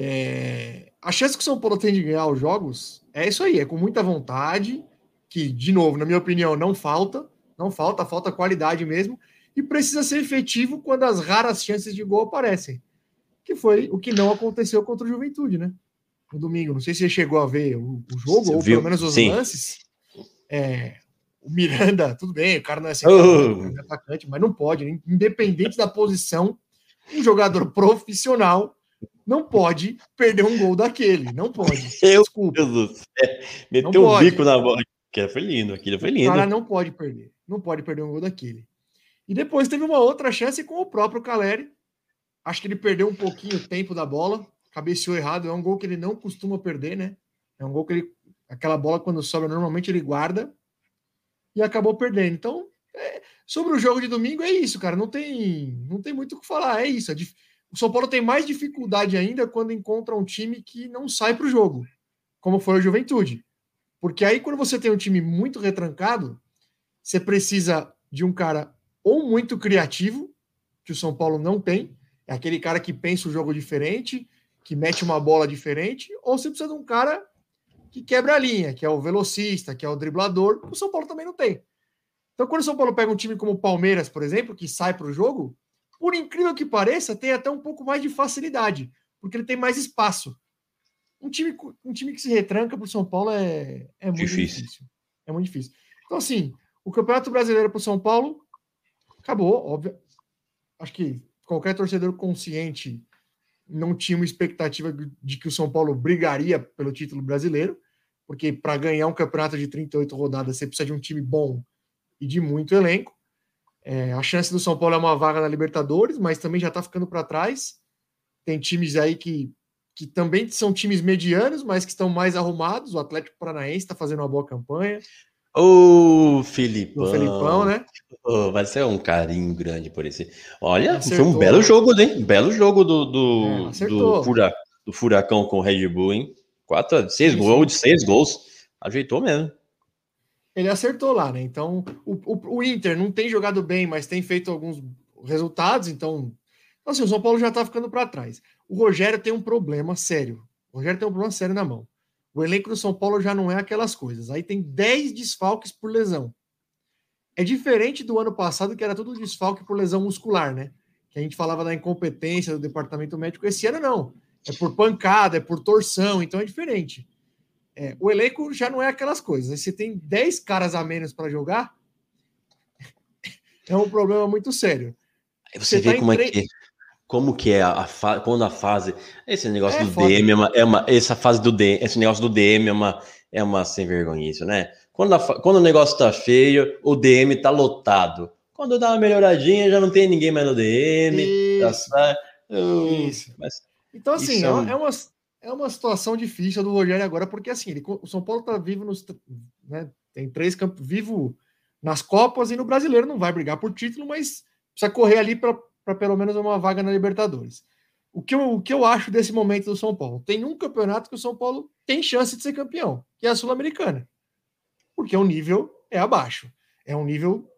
É, A chance que o São Paulo tem de ganhar os jogos é isso aí, é com muita vontade, que, de novo, na minha opinião, não falta. Não falta, falta qualidade mesmo. E precisa ser efetivo quando as raras chances de gol aparecem. Que foi o que não aconteceu contra o Juventude, né? No domingo. Não sei se você chegou a ver o, o jogo, Você ou viu? pelo menos os Sim. lances. É, o Miranda, tudo bem, o cara não é Oh. não é atacante, mas não pode, né? independente da posição, um jogador profissional não pode perder um gol daquele. Não pode. Meu Desculpa. Deus do céu. Meteu um bico na bola. Aquilo foi lindo, aquilo foi O lindo. cara não pode perder. Não pode perder um gol daquele. E depois teve uma outra chance com o próprio Caleri. Acho que ele perdeu um pouquinho o tempo da bola. Cabeceou errado. É um gol que ele não costuma perder, né? É um gol que ele. Aquela bola, quando sobra, normalmente ele guarda. E acabou perdendo. Então, é, sobre o jogo de domingo, é isso, cara. Não tem, não tem muito o que falar. É isso. É o São Paulo tem mais dificuldade ainda quando encontra um time que não sai para o jogo, como foi o Juventude. Porque aí, quando você tem um time muito retrancado, você precisa de um cara ou muito criativo, que o São Paulo não tem, é aquele cara que pensa o jogo diferente, que mete uma bola diferente, ou você precisa de um cara que quebra a linha, que é o velocista, que é o driblador, o São Paulo também não tem. Então, quando o São Paulo pega um time como o Palmeiras, por exemplo, que sai para o jogo, por incrível que pareça, tem até um pouco mais de facilidade, porque ele tem mais espaço. Um time, um time que se retranca para o São Paulo é, é muito Difícil. difícil. É muito difícil. Então, assim, o Campeonato Brasileiro para o São Paulo acabou, óbvio. Acho que qualquer torcedor consciente não tinha uma expectativa de que o São Paulo brigaria pelo título brasileiro, porque para ganhar um campeonato de 38 rodadas você precisa de um time bom e de muito elenco. É, a chance do São Paulo é uma vaga na Libertadores, mas também já está ficando para trás. Tem times aí que, que também são times medianos, mas que estão mais arrumados. O Atlético Paranaense está fazendo uma boa campanha. Ô, Filipão. O Felipão, né? Vai ser um carinho grande por esse. Olha, Acertou, foi um belo né? jogo, hein? Belo jogo do, do, É, do, fura- do Furacão com o Red Bull, hein? Quatro, seis Sim, gols seis gols. Ajeitou mesmo. Ele acertou lá, né? Então, o, o, o Inter não tem jogado bem, mas tem feito alguns resultados. Então, assim, o São Paulo já tá ficando para trás. O Rogério tem um problema sério. O Rogério tem um problema sério na mão. O elenco do São Paulo já não é aquelas coisas. Aí tem 10 desfalques por lesão. É diferente do ano passado, que era tudo desfalque por lesão muscular, né? Que a gente falava da incompetência do departamento médico. Esse ano não. É por pancada, é por torção, então é diferente. É, o elenco já não é aquelas coisas. né? Você tem 10 caras a menos para jogar, é um problema muito sério. Aí você, Você vê tá como é tre- que como que é a, a fa- quando a fase esse negócio É do foda. DM é uma, é uma- essa fase do DM, esse negócio do DM é uma é uma sem vergonhice, né? Quando, a quando o negócio tá feio, o DM tá lotado. Quando dá uma melhoradinha, já não tem ninguém mais no DM. tá Isso? Eu- isso. mas- Então, assim, Isso é, é um- é, uma, é uma situação difícil do Rogério agora, porque assim, ele, o São Paulo tá vivo nos. Né, tem três campos vivo nas Copas e no brasileiro não vai brigar por título, mas precisa correr ali para pelo menos uma vaga na Libertadores. O que, eu, o que eu acho desse momento do São Paulo? Tem um campeonato que o São Paulo tem chance de ser campeão, que é a Sul-Americana. Porque o nível é abaixo. É um nível.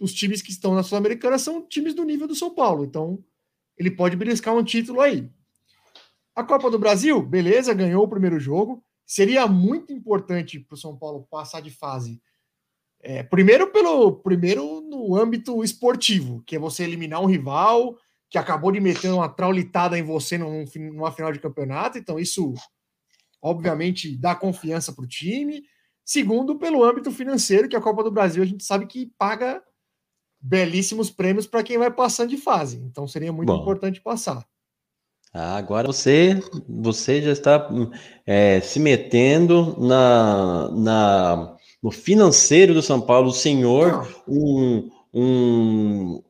Os times que estão na Sul-Americana são times do nível do São Paulo. Então, ele pode beliscar um título aí. A Copa do Brasil, beleza, ganhou o primeiro jogo. Seria muito importante para o São Paulo passar de fase. É, primeiro pelo primeiro no âmbito esportivo, que é você eliminar um rival que acabou de meter uma traulitada em você num, numa final de campeonato. Então, isso obviamente dá confiança para o time. Segundo, pelo âmbito financeiro, que a Copa do Brasil a gente sabe que paga belíssimos prêmios para quem vai passando de fase. Então seria muito Bom. importante passar. Ah, agora você, você já está é, se metendo na, na, no financeiro do São Paulo. O senhor, um, um,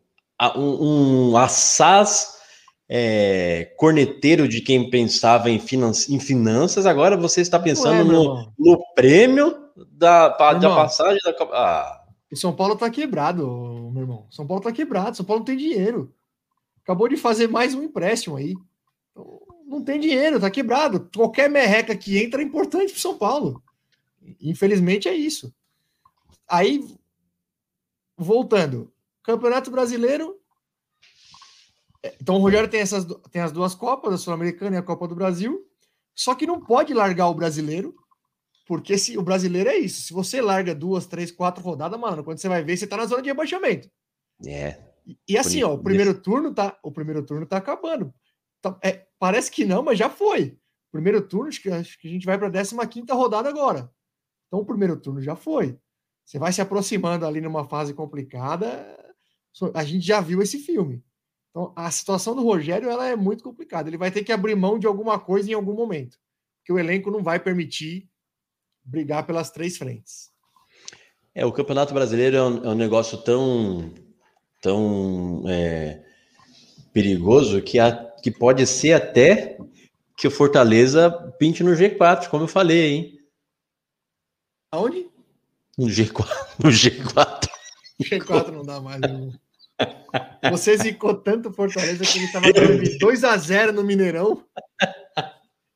um, um assaz é, corneteiro de quem pensava em, finan em finanças, agora você está pensando é, meu no, no prêmio da, pa- da passagem da Copa. Ah, O São Paulo tá quebrado, meu irmão. São Paulo tá quebrado. São Paulo não tem dinheiro. Acabou de fazer mais um empréstimo aí. Então, Não tem dinheiro, tá quebrado. Qualquer merreca que entra é importante pro São Paulo. Infelizmente é isso. Aí, voltando. Campeonato Brasileiro. É, Então o Rogério tem, essas, tem as duas Copas, a Sul-Americana e a Copa do Brasil. Só que não pode largar o brasileiro, porque se o brasileiro é isso. Se você larga duas, três, quatro rodadas, mano, quando você vai ver, você tá na zona de rebaixamento. é. E, e assim, ó, o primeiro turno tá, o primeiro turno tá acabando. Tá- é, parece que não, mas já foi. Primeiro turno, acho que, acho que a gente vai para a 15 rodada agora. Então o primeiro turno já foi. Você vai se aproximando ali numa fase complicada. A gente já viu esse filme. Então a situação do Rogério ela é muito complicada. Ele vai ter que abrir mão de alguma coisa em algum momento, porque o elenco não vai permitir brigar pelas três frentes. É, o Campeonato Brasileiro é um, é um negócio tão, tão é, perigoso que, a- que pode ser até que o Fortaleza pinte no G4, como eu falei, hein? Aonde? No G4. No G4. G4 não dá mais. Né? Você zicou tanto Fortaleza que ele estava ganhando de 2 a 0 no Mineirão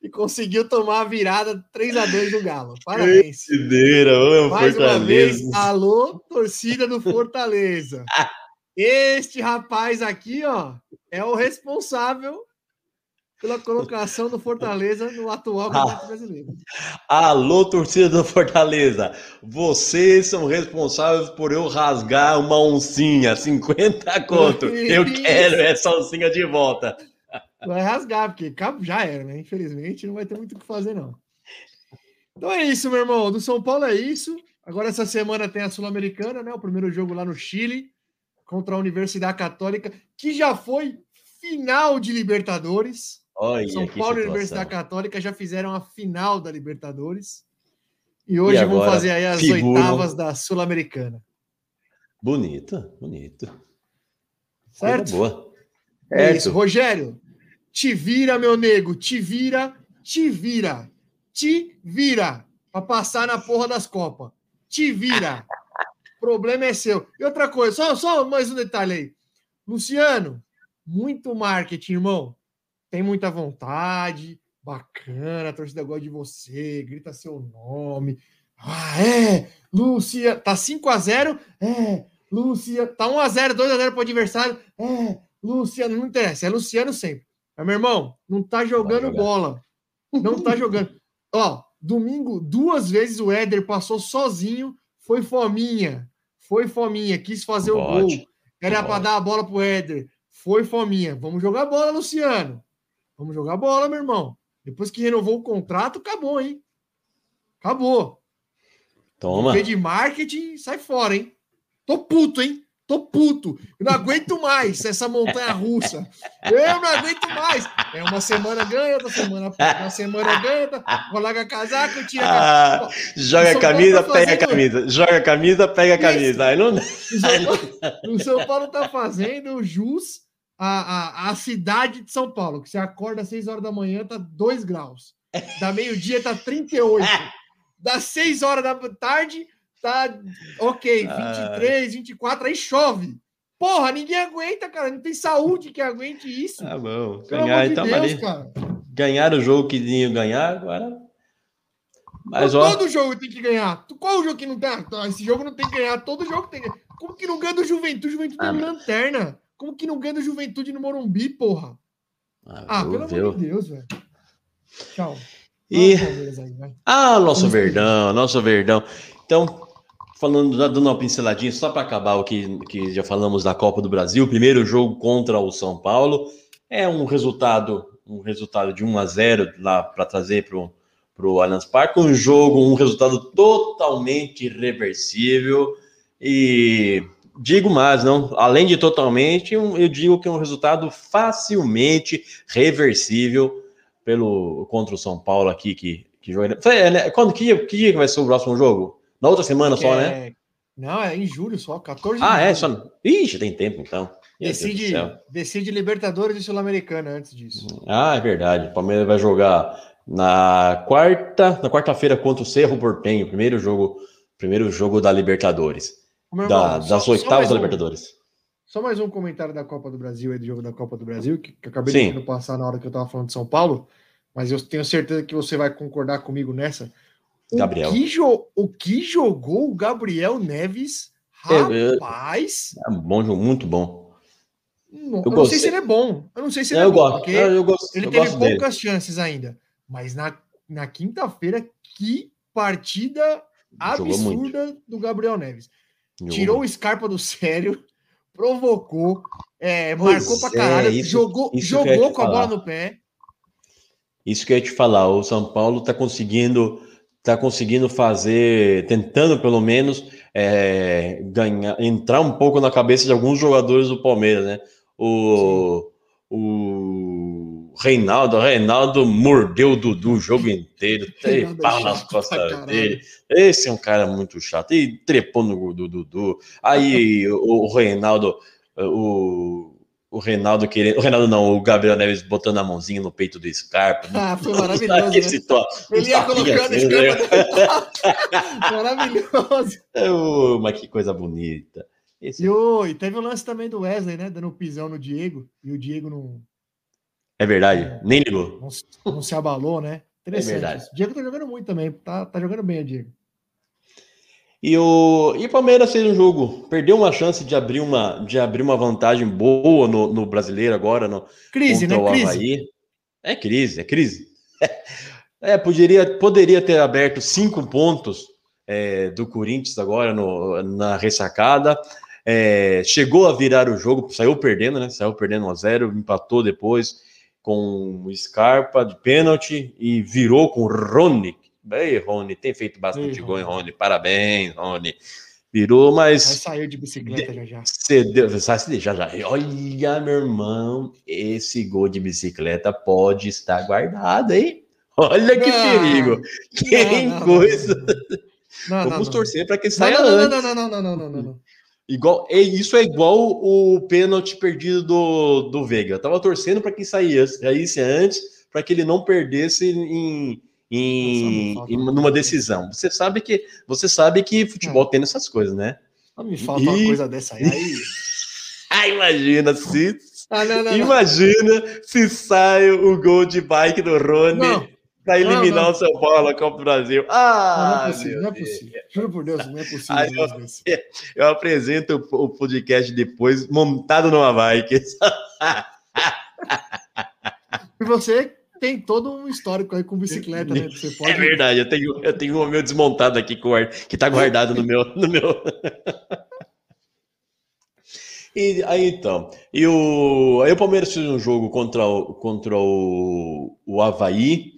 e conseguiu tomar a virada 3 a 2 do Galo. Parabéns. Brasileira, ô, Mais uma vez, Fortaleza. alô, torcida do Fortaleza. Este rapaz aqui, ó, é o responsável pela colocação do Fortaleza no atual Campeonato Brasileiro. Alô, torcida do Fortaleza. Vocês são responsáveis por eu rasgar uma oncinha, 50 conto. Eu quero essa oncinha de volta. Vai rasgar, porque já era, né? Infelizmente, não vai ter muito o que fazer, não. Então é isso, meu irmão. Do São Paulo é isso. Agora, essa semana tem a Sul-Americana, né? O primeiro jogo lá no Chile, contra a Universidade Católica, que já foi final de Libertadores. Olha São Paulo e. Universidade Católica já fizeram a final da Libertadores. E hoje E vão fazer aí as figuram- oitavas da Sul-Americana. Bonito, bonito. Certo? Coisa boa. É isso. Rogério, te vira, meu nego. Te vira, te vira. Te vira. Pra passar na porra das Copas. Te vira. Problema é seu. E outra coisa, só, só mais um detalhe aí. Luciano, muito marketing, irmão. Tem muita vontade, bacana, a torcida gosta de você, grita seu nome. Ah, é, Luciano, tá 5 a 0 É, Luciano, tá 1 a 0 2 a 0 pro adversário. É, Luciano, não interessa, é Luciano sempre. Mas, meu irmão, não tá jogando bola. Não tá jogando. Ó, domingo, duas vezes o Éder passou sozinho, foi fominha. Foi fominha, quis fazer o gol. Pode. Era para Pode. dar a bola pro Éder. Foi fominha. Vamos jogar bola, Luciano. Vamos jogar bola, meu irmão. Depois que renovou o contrato, acabou, hein? Acabou. Toma. Vê de marketing, sai fora, hein? Tô puto, hein? Tô puto. Eu não aguento mais essa montanha russa. Eu não aguento mais. É uma semana ganha, outra semana, uma semana ganha, outra- coloca casaco, tira Ah, casaco. joga a camisa, tá pega a camisa. Joga a camisa, pega a camisa. Aí não... O São Paulo, o São Paulo tá fazendo jus à, à, à cidade de São Paulo, que você acorda às 6 horas da manhã, tá 2 graus. Da meio-dia tá 38. Das 6 horas da tarde, tá ok, 23, 24, aí chove. Porra, ninguém aguenta, cara. Não tem saúde que aguente isso. Tá bom. Pelo Ganhar, amor de então, Deus, ali. cara. Ganhar o jogo que tinham ganhar, agora. Mas, ó, Todo jogo tem que ganhar. Qual o jogo que não tem? Ah, Esse jogo não tem que ganhar. Todo jogo tem que ganhar. Como que não ganha do Juventude? Juventude Ah, é mas- lanterna. Como que não ganha do Juventude no Morumbi, porra? Ah, viu, pelo viu? amor de Deus, velho. Tchau. E-. Ah, nosso Vamos Verdão, nosso Verdão. Então, falando, dando uma pinceladinha, só para acabar o que, que já falamos da Copa do Brasil, primeiro jogo contra o São Paulo, é um resultado, um resultado de 1 a 0 lá para trazer para o Allianz Parque, um jogo, um resultado totalmente irreversível e digo mais, não, além de totalmente, eu digo que é um resultado facilmente reversível pelo contra o São Paulo aqui que que joga. É, né? Quando que, que dia vai ser o próximo jogo? Na outra semana só, né? É- Não, é em julho só, 14 de Ah, é, só. Ixi, tem tempo então. Meu Decide, decide Libertadores e Sul-Americana antes disso. Ah, é verdade. O Palmeiras vai jogar na quarta, na quarta-feira contra o Cerro Portenho, primeiro jogo, primeiro jogo da Libertadores, Meu da- irmão, das só- oitavas da um- Libertadores. Só mais um comentário da Copa do Brasil, aí do jogo da Copa do Brasil, que, que eu acabei Sim. deixando passar na hora que eu tava falando de São Paulo, mas eu tenho certeza que você vai concordar comigo nessa. O Gabriel. Que jo- o que jogou o Gabriel Neves, Eu- eu- rapaz, É bom jogo, muito bom. não, Eu eu não sei se ele é bom. Eu não sei se ele eu é bom, gosto, porque eu, eu gosto, ele eu teve gosto dele. poucas chances ainda. Mas na, na quinta-feira, que partida absurda do Gabriel Neves. Jogou Tirou muito. o Scarpa do sério, provocou, é, marcou pra é, caralho, isso- jogou, isso eu jogou com a bola falar. no pé. Isso que eu ia te falar, o São Paulo está conseguindo, tá conseguindo fazer, tentando pelo menos é, ganhar, entrar um pouco na cabeça de alguns jogadores do Palmeiras, né? O, o Reinaldo, Reinaldo mordeu o Dudu o jogo inteiro, é pau nas costas dele. Esse é um cara muito chato. E trepou no do Dudu. Aí o, o Reinaldo, o, o Reinaldo querendo. O Reinaldo não, o Gabriel Neves botando a mãozinha no peito do Scarpa. Ah, foi maravilhoso, né? situação. Ele ia colocando o ele ia- Scarpa. Maravilhoso. Ô, mas que coisa bonita. Esse E, o, e teve o lance também do Wesley, né? Dando um pisão no Diego. E o Diego não, é verdade, nem ligou. não, se- não se abalou, né? Interessante. É verdade. O Diego tá jogando muito também. Tá, tá jogando bem o Diego. E o, e o Palmeiras fez um jogo, perdeu uma chance de abrir uma, de abrir uma vantagem boa no, no brasileiro agora, no, Crise, né? Crise. É crise, é crise. É, poderia, poderia ter aberto cinco pontos é, do Corinthians agora no- na ressacada. É, chegou a virar o jogo, saiu perdendo, né? Saiu perdendo 1 a 0 empatou depois com o Scarpa de pênalti e virou com o Rony. Ei, Rony, tem feito bastante Ei, gol, hein, Rony. Rony? Parabéns, Rony. Virou, Vai mas sair de bicicleta já já. cedeu. Já, já, já. Olha, meu irmão, esse gol de bicicleta pode estar guardado, hein? Olha que Não, perigo. Que não, coisa. Não, Vamos torcer para que saia não, não, antes. não, não, não, não, não, não, não. Igual, é, isso é igual o pênalti perdido do, do Veiga. Eu tava torcendo para que saísse, saísse antes, para que ele não perdesse em, em, em- não numa decisão. Você sabe que você sabe que futebol tem essas coisas, né? Não me falta uma Ih. coisa dessa aí. aí. Ah, imagina se Ah, não, não, não. imagina se sai o gol de bike do Rony Não, para não, eliminar não. o São Paulo na Copa do Brasil. não, Ah, não é possível, não é possível. Juro por Deus, não é possível. Desse. Eu apresento o o podcast depois montado numa bike. E você tem todo um histórico aí com bicicleta, né? Você pode. É verdade, eu tenho, eu tenho o meu desmontado aqui que tá guardado no meu. No meu... E aí então, e o, aí o Palmeiras fez um jogo contra o, contra o, o Havaí,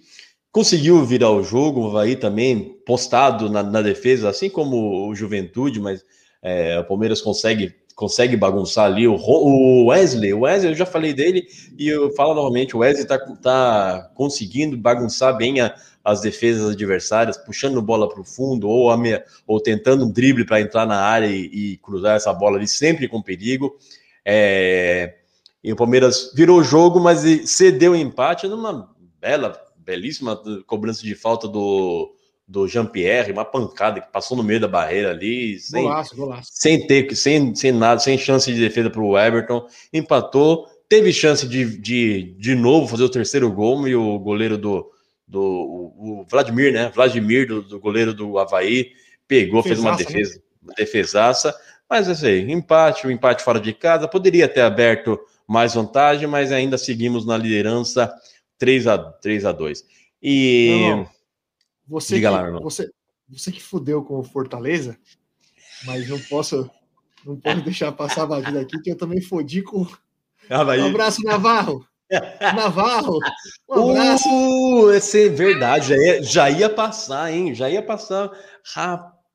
conseguiu virar o jogo, o Havaí também postado na, na defesa, assim como o Juventude, mas é, o Palmeiras consegue, consegue bagunçar ali. O, o Wesley, o Wesley, eu já falei dele e eu falo novamente, o Wesley tá, tá conseguindo bagunçar bem a- as defesas adversárias, puxando bola para o fundo ou, ame- ou tentando um drible para entrar na área e, e cruzar essa bola ali, sempre com perigo. É, e o Palmeiras virou o jogo, mas cedeu o empate numa bela, belíssima cobrança de falta do, do Jean-Pierre, uma pancada que passou no meio da barreira ali, sem, Golaço, golaço. sem ter, sem, sem nada, sem chance de defesa para o Everton, empatou, teve chance de, de, de novo fazer o terceiro gol e o goleiro do, do o, o Vladimir, né? Vladimir, do, do goleiro do Havaí, pegou, fez uma Defesaça, né? defesa, uma defesaça, mas assim, empate, o empate fora de casa, poderia ter aberto mais vantagem, mas ainda seguimos na liderança 3 a 3 a 2. E não. Você, Diga que, lá, irmão. você, você que fudeu com o Fortaleza, mas não posso, não posso deixar passar a batida aqui, que eu também fodi com. Havaí. Um abraço, Navarro! Navarro! Um abraço! Uh, essa é verdade, já ia, já ia passar, hein? Já ia passar.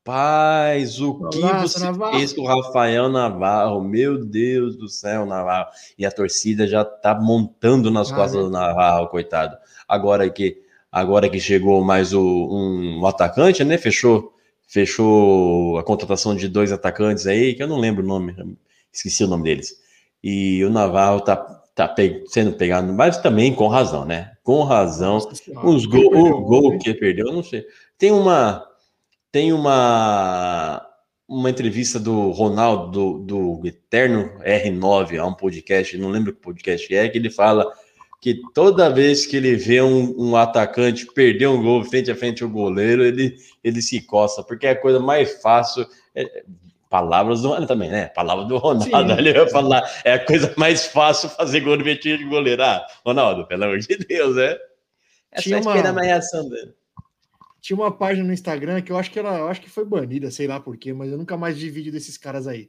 Rapaz, o Um que abraço, você Navarro. fez com o Rafael Navarro? Meu Deus do céu, Navarro. E a torcida já tá montando nas Ah, costas né? do Navarro, coitado. Agora que agora que chegou mais o, um, um atacante, né? Fechou, fechou a contratação de dois atacantes aí, que eu não lembro o nome, esqueci o nome deles. E o Navarro tá, tá pe- sendo pegado, mas também com razão, né? Com razão. Os gol, o gol que perdeu, eu não sei. Tem uma tem uma uma entrevista do Ronaldo do, do Eterno R9 a um podcast, não lembro que podcast é, que ele fala que toda vez que ele vê um, um atacante perder um gol frente a frente ao goleiro, ele, ele se coça, porque é a coisa mais fácil. é- palavras do também, né? Palavra do Ronaldo, ele vai falar, é a coisa mais fácil fazer gol de metido de goleiro. Ah, Ronaldo, pelo amor de Deus, né? Essa Tinha é uma- esperando a reação dele. Tinha uma página no Instagram que eu acho que ela, eu acho que foi banida, sei lá por quê, mas eu nunca mais vi vídeo desses caras aí.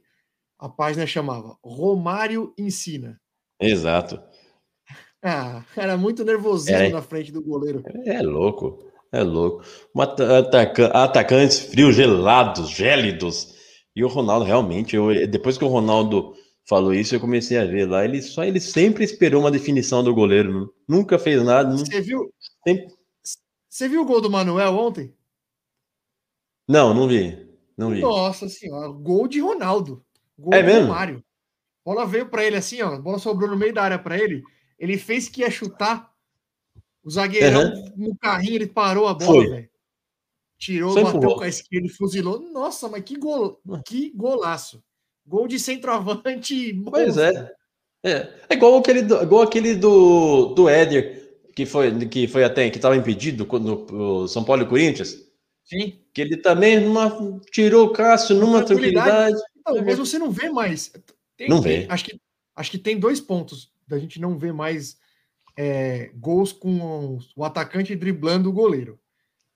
A página chamava Romário Ensina. Exato. Ah, era muito nervosismo É. na frente do goleiro. É louco, é louco. Um ata- ataca- atacantes frios, gelados, gélidos. E o Ronaldo, realmente, eu, depois que o Ronaldo falou isso, eu comecei a ver lá. Ele só ele sempre esperou uma definição do goleiro. nu- Nunca fez nada. Você viu? Sempre- Você viu o gol do Manuel ontem? Não, não vi. Não vi. Nossa senhora, gol de Ronaldo. Gol É do mesmo? Romário. A bola veio para ele assim, ó. A bola sobrou no meio da área para ele. Ele fez que ia chutar. O zagueirão no carrinho, ele parou a bola, velho. Tirou, Só bateu empurrou. com a esquerda fuzilou. Nossa, mas que gol, que golaço. Gol de centroavante. Pois é. É, é igual aquele, do, igual aquele do, do Éder, que foi, que foi até que estava impedido quando o São Paulo e Corinthians. Sim. Que ele também numa, tirou o Cássio numa Tranquilidade. tranquilidade. Não, mas você não vê mais. Tem- Não vê. Acho que, acho que tem dois pontos da gente não ver mais é, gols com o atacante driblando o goleiro.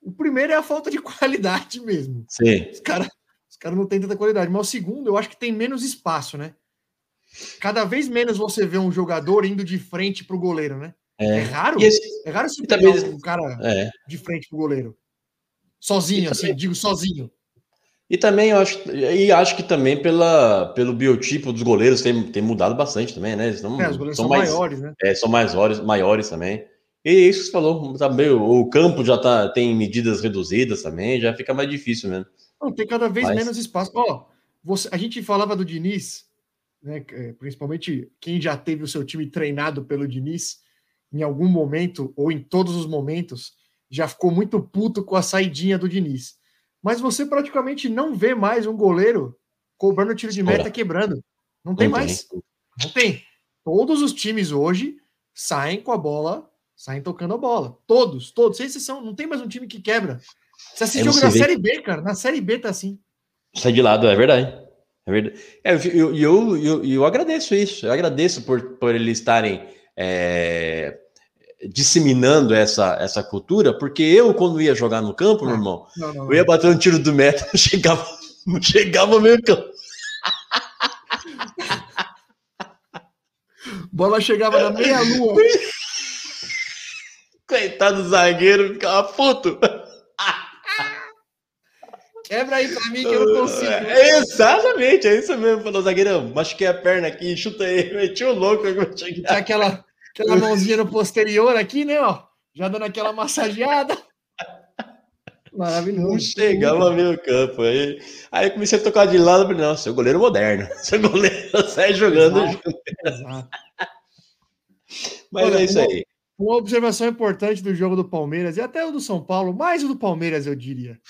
O primeiro é a falta de qualidade mesmo. Sim. Os caras os cara não têm tanta qualidade. Mas o segundo, eu acho que tem menos espaço, né? Cada vez menos você vê um jogador indo de frente pro goleiro, né? É, É. raro. Esse, É raro você e pegar também- um cara é. de frente pro goleiro. Sozinho, assim, digo sozinho. E também eu acho, e acho que também pela, pelo biotipo dos goleiros tem, tem mudado bastante também, né? Eles são, É, os goleiros são são mais, maiores, né? é, são mais maiores, maiores também. E isso que você falou, também, o campo já tá, tem medidas reduzidas também, já fica mais difícil mesmo. Não, tem cada vez Mas- menos espaço. Ó, você, a gente falava do Diniz, né? é, Principalmente quem já teve o seu time treinado pelo Diniz, em algum momento, ou em todos os momentos, já ficou muito puto com a saidinha do Diniz. Mas você praticamente não vê mais um goleiro cobrando tiro de meta quebrando. Não tem mais. Não tem. Todos os times hoje saem com a bola, saem tocando a bola. Todos, todos, sem exceção. Não tem mais um time que quebra. Você você na vê- Série B, cara. Na Série B tá assim. Sai de lado, é verdade. É verdade. É, eu, eu, eu, eu, eu agradeço isso. Eu agradeço por, por eles estarem é, disseminando essa, essa cultura, porque eu, quando ia jogar no campo, meu irmão, Não, não, eu ia bater um tiro do meta, não chegava, não chegava no meio campo. Bola chegava na meia-lua. Coitado do zagueiro, ficava puto. Quebra aí pra mim que eu não consigo. É, exatamente, é isso mesmo. Falou, zagueirão, machuquei a perna aqui, chuta aí, meti o louco. Tinha aquela, aquela mãozinha no posterior aqui, né? Ó, já dando aquela massageada. Maravilhoso. Não chegava no meio campo. Aí, aí eu comecei a tocar de lado, falei, não, seu goleiro moderno, seu goleiro sai jogando Exato. junto. Exato. Mas Olha, é isso uma- aí. Uma observação importante do jogo do Palmeiras e até o do São Paulo, mais o do Palmeiras, eu diria.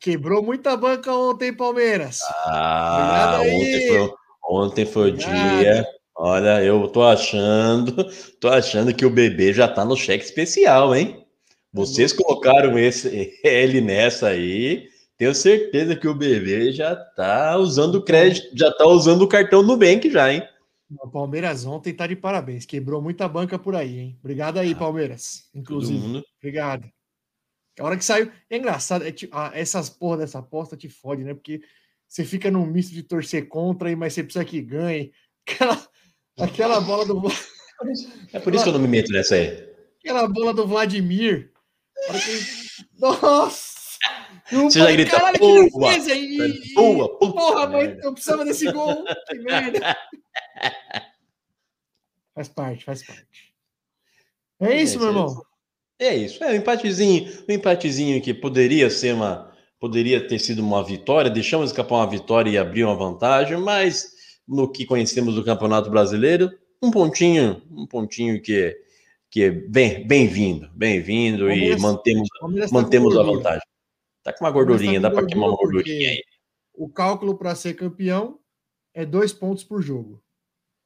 Quebrou muita banca ontem, Palmeiras. Ah, ontem foi, ontem foi o dia. Olha, eu tô achando, tô achando que o bebê já tá no cheque especial, hein? Vocês colocaram esse, ele nessa aí. Tenho certeza que o bebê já tá usando o crédito, já tá usando o cartão Nubank já, hein? O Palmeiras ontem tá de parabéns. Quebrou muita banca por aí, hein? Obrigado aí, Palmeiras. Todo Inclusive. Obrigado. A hora que saiu. É engraçado, é tipo, ah, essas porra dessa aposta te fode, né? Porque você fica num misto de torcer contra, aí, mas você precisa que ganhe. Aquela, aquela bola do É por isso que eu não me meto nessa aí. aquela bola do Vladimir. Que- Nossa! Você já grita, Caralho, que boa, fez aí? Boa, puta Porra, mas merda. eu precisava desse gol. Que merda. Faz parte, faz parte. É isso, É, meu irmão. É isso, é um empatezinho, um empatezinho que poderia ser uma, poderia ter sido uma vitória, deixamos escapar uma vitória e abrir uma vantagem, mas no que conhecemos do Campeonato Brasileiro, um pontinho, um pontinho que, que é bem, bem-vindo, bem-vindo e mantemos, tá mantemos a vantagem. Tá com uma gordurinha, tá dá para queimar uma gordurinha aí. O cálculo para ser campeão é dois pontos por jogo.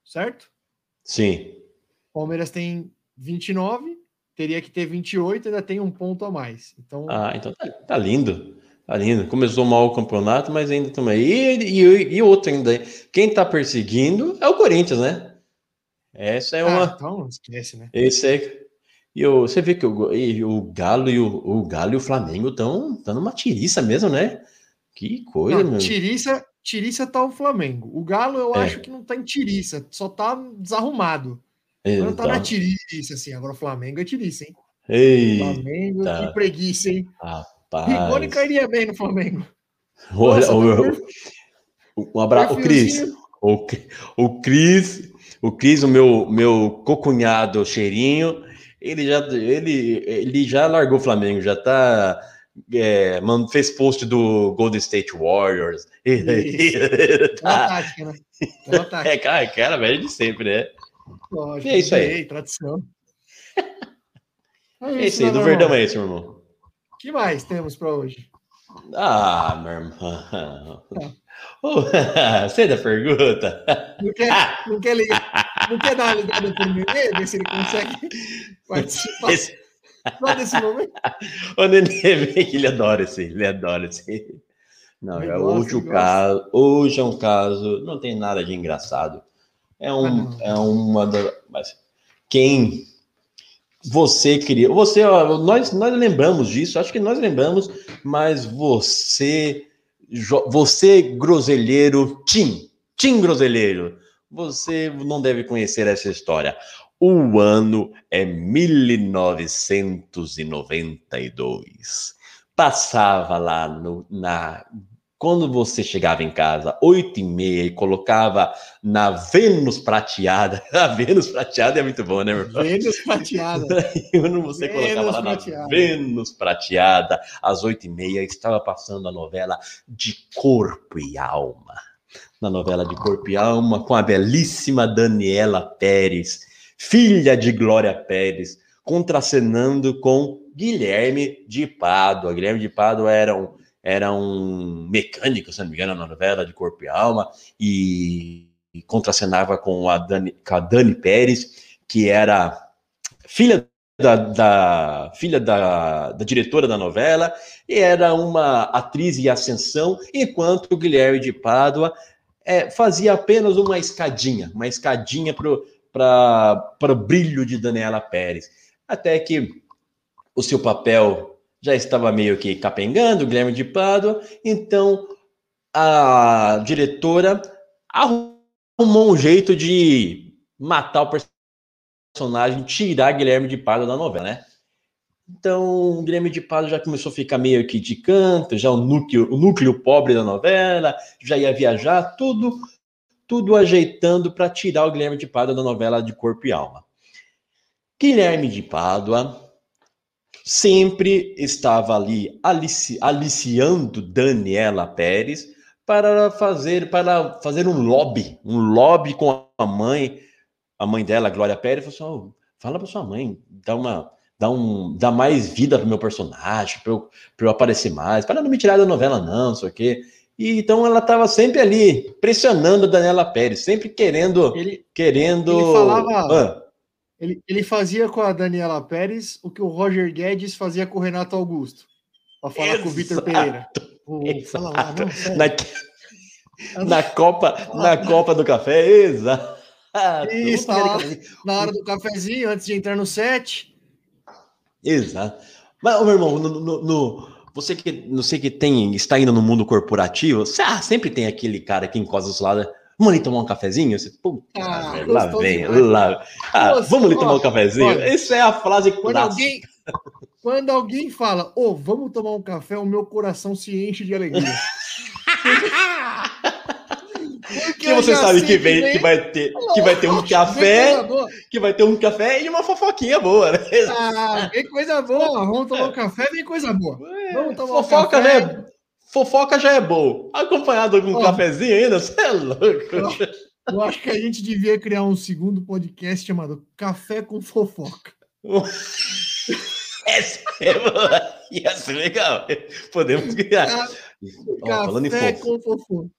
Certo? Sim, Palmeiras tem 29, teria que ter 28, ainda tem um ponto a mais. Então, ah, então tá, tá lindo. Tá lindo. Começou mal o campeonato, mas ainda aí. E, e, e outro ainda. Quem tá perseguindo é o Corinthians, né? Essa é uma. ah, então esquece, né? Esse é. E o, você vê que o, e o Galo e o, o Galo e o Flamengo estão numa tiriça mesmo, né? Que coisa, Não, meu. tiriça, tiriça tá o Flamengo. O Galo eu É. acho que não tá em tiriça, só tá desarrumado. É, Não tá na tiriça, assim. Agora o Flamengo é tiriça, hein? Ei, Flamengo, Eita. que preguiça, hein? Rigoni rapaz. cairia bem no Flamengo. Olha, Nossa, o, tá um abraço, o Cris. O, o Cris, o Cris, o meu, meu cocunhado cheirinho, ele já, ele, ele já largou o Flamengo, já tá. É, mano, fez post do Golden State Warriors. Tá, tática, né? Aquela tática. é, cara, cara, velho de sempre, né? Lógico, é isso aí. Tradição. É isso aí, meu do irmão. Verdão é esse, meu irmão. O que mais temos para hoje? Ah, meu irmão. Sei da pergunta? Não quer, não quer ligar? Não quer dar uma ligada pro Nenê, ver se ele consegue participar Esse, só desse momento? o Nenê vem que ele adora esse, ele adora esse. Não, Ele é, gosta, hoje o caso, hoje é um caso, não tem nada de engraçado. É um, Ah, é uma mas quem você queria, você, nós, nós lembramos disso, acho que nós lembramos, mas você, você groselheiro, Tim, Tim groselheiro, você não deve conhecer essa história. O ano é 1992. Passava lá no, na quando você chegava em casa, oito e meia, e colocava na Vênus prateada, a Vênus prateada é muito bom, né, meu irmão? Vênus prateada. Quando você Vênus colocava lá na prateada. Vênus prateada, às oito e meia, estava passando a novela de Corpo e Alma. Na novela de Corpo e Alma, com a belíssima Daniela Pérez, filha de Glória Pérez, contracenando com Guilherme de Pádua. Guilherme de Pádua era um, era um mecânico, se não me engano, na novela de Corpo e Alma, e, e contracenava com a, Dani, com a Dani Pérez, que era filha da, da- filha da, da diretora da novela, e era uma atriz em ascensão, enquanto o Guilherme de Pádua é, fazia apenas uma escadinha, uma escadinha para o brilho de Daniela Pérez. Até que o seu papel já estava meio que capengando, Guilherme de Pádua, então a diretora arrumou um jeito de matar o personagem, tirar Guilherme de Pádua da novela, né? Então, o Guilherme de Pádua já começou a ficar meio que de canto, já o núcleo, o núcleo pobre da novela, já ia viajar, tudo tudo ajeitando para tirar o Guilherme de Pádua da novela de Corpo e Alma. Guilherme de Pádua sempre estava ali alici, aliciando Daniela Pérez para fazer para fazer um lobby, um lobby com a mãe, a mãe dela, Glória Pérez, falou assim, "Ó, fala para sua mãe, dá uma dá um dá mais vida pro meu personagem, para eu, pra eu aparecer mais, para não me tirar da novela não, não sei o quê. E então ela estava sempre ali pressionando a Daniela Pérez, sempre querendo Ele, querendo Ele falava- Ah, ele, ele fazia com a Daniela Pérez o que o Roger Guedes fazia com o Renato Augusto. Para falar com o Vitor Exato. Pereira. Fala lá, Exato. não, na, na Copa, na Copa do Café, exato. Isso, lá. cafezinho. Na hora do cafezinho, antes de entrar no set. Exato. Mas, meu irmão, no, no- no- você que não sei que tem, está indo no mundo corporativo, você- ah, sempre tem aquele cara que encosta do seu lado. Vamos ali tomar um cafezinho? Você, puta, Ah, merda, lá vem, lá. Ah, Nossa, vamos ali tomar um cafezinho? olha, Isso é a frase Quando clássica. alguém, quando alguém fala, ô, vamos tomar um café, o meu coração se enche de alegria. Porque Que você sabe sei que, vem, que vai ter, que vai ter um café, que vai ter um café e uma fofoquinha boa, né? Ah, vem coisa boa. Vamos tomar um café, vem coisa boa. Vamos tomar um fofoca café. já é, fofoca já é bom. Acompanhado com um Ó. cafezinho ainda, você é louco. Eu acho que a gente devia criar um segundo podcast chamado Café com Fofoca. Essa é boa. Ia ser legal. Podemos criar. Ca- Ó, falando, em Café Fofoca.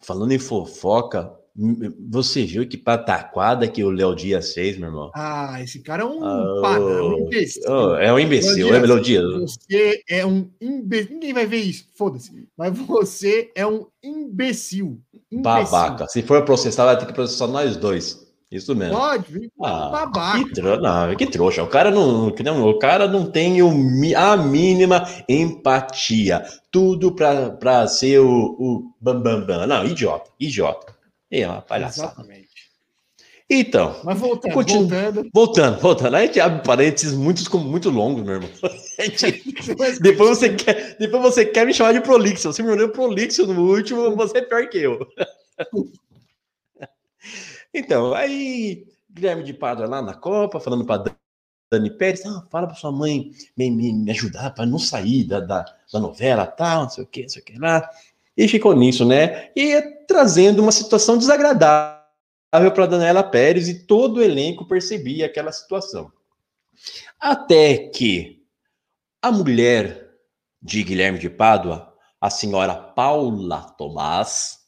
falando em fofoca, você viu que pataquada que o Léo Dias fez, meu irmão? Ah, esse cara é um pana, ô, um imbecil. Oh, é um imbecil, Léo é Léo Dias. Você é um imbecil. Ninguém vai ver isso, foda-se. Mas você é um imbecil. Imbecil. Babaca. Se for processar, vai ter que processar nós dois. Isso mesmo. Pode, Ah, babaca. Que, tro... não, que trouxa. O cara não, o cara não tem o a mínima empatia. Tudo pra, pra ser o, o bam, bam, bam. Não, idiota, idiota. É uma palhaçada. Exatamente. Então, Mas voltando, voltando. voltando, voltando. A gente abre parênteses muito, muito longos, meu irmão. Gente- Depois você, quer, depois você quer me chamar de prolixo. Você me olhou prolixo no último, você é pior que eu. Então, aí Guilherme de Pádua lá na Copa, falando para Dani Pérez, ah, fala para sua mãe me, me, me ajudar para não sair da, da, da novela, tal, não sei o que, não sei o que lá. E ficou nisso, né? E trazendo uma situação desagradável para Daniela Pérez e todo o elenco percebia aquela situação. Até que a mulher de Guilherme de Pádua, a senhora Paula Tomás,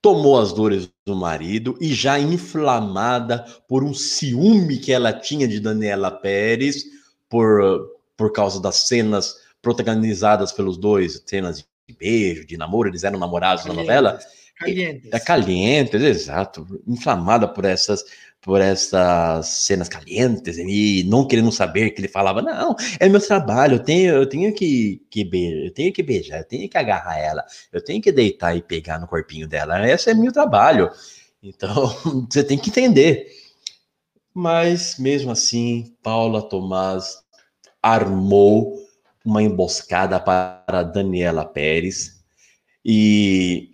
tomou as dores do marido e já inflamada por um ciúme que ela tinha de Daniela Pérez por, por causa das cenas protagonizadas pelos dois, cenas de beijo, de namoro, eles eram namorados na novela. Calientes. É calientes, exato. Inflamada por essas, por essas cenas calientes e não querendo saber que ele falava, não, é meu trabalho, eu tenho, eu tenho que, que beijar, eu tenho que beijar, eu tenho que agarrar ela, eu tenho que deitar e pegar no corpinho dela. Esse é meu trabalho. Então, você tem que entender. Mas mesmo assim, Paula Tomás armou uma emboscada para Daniela Pérez. E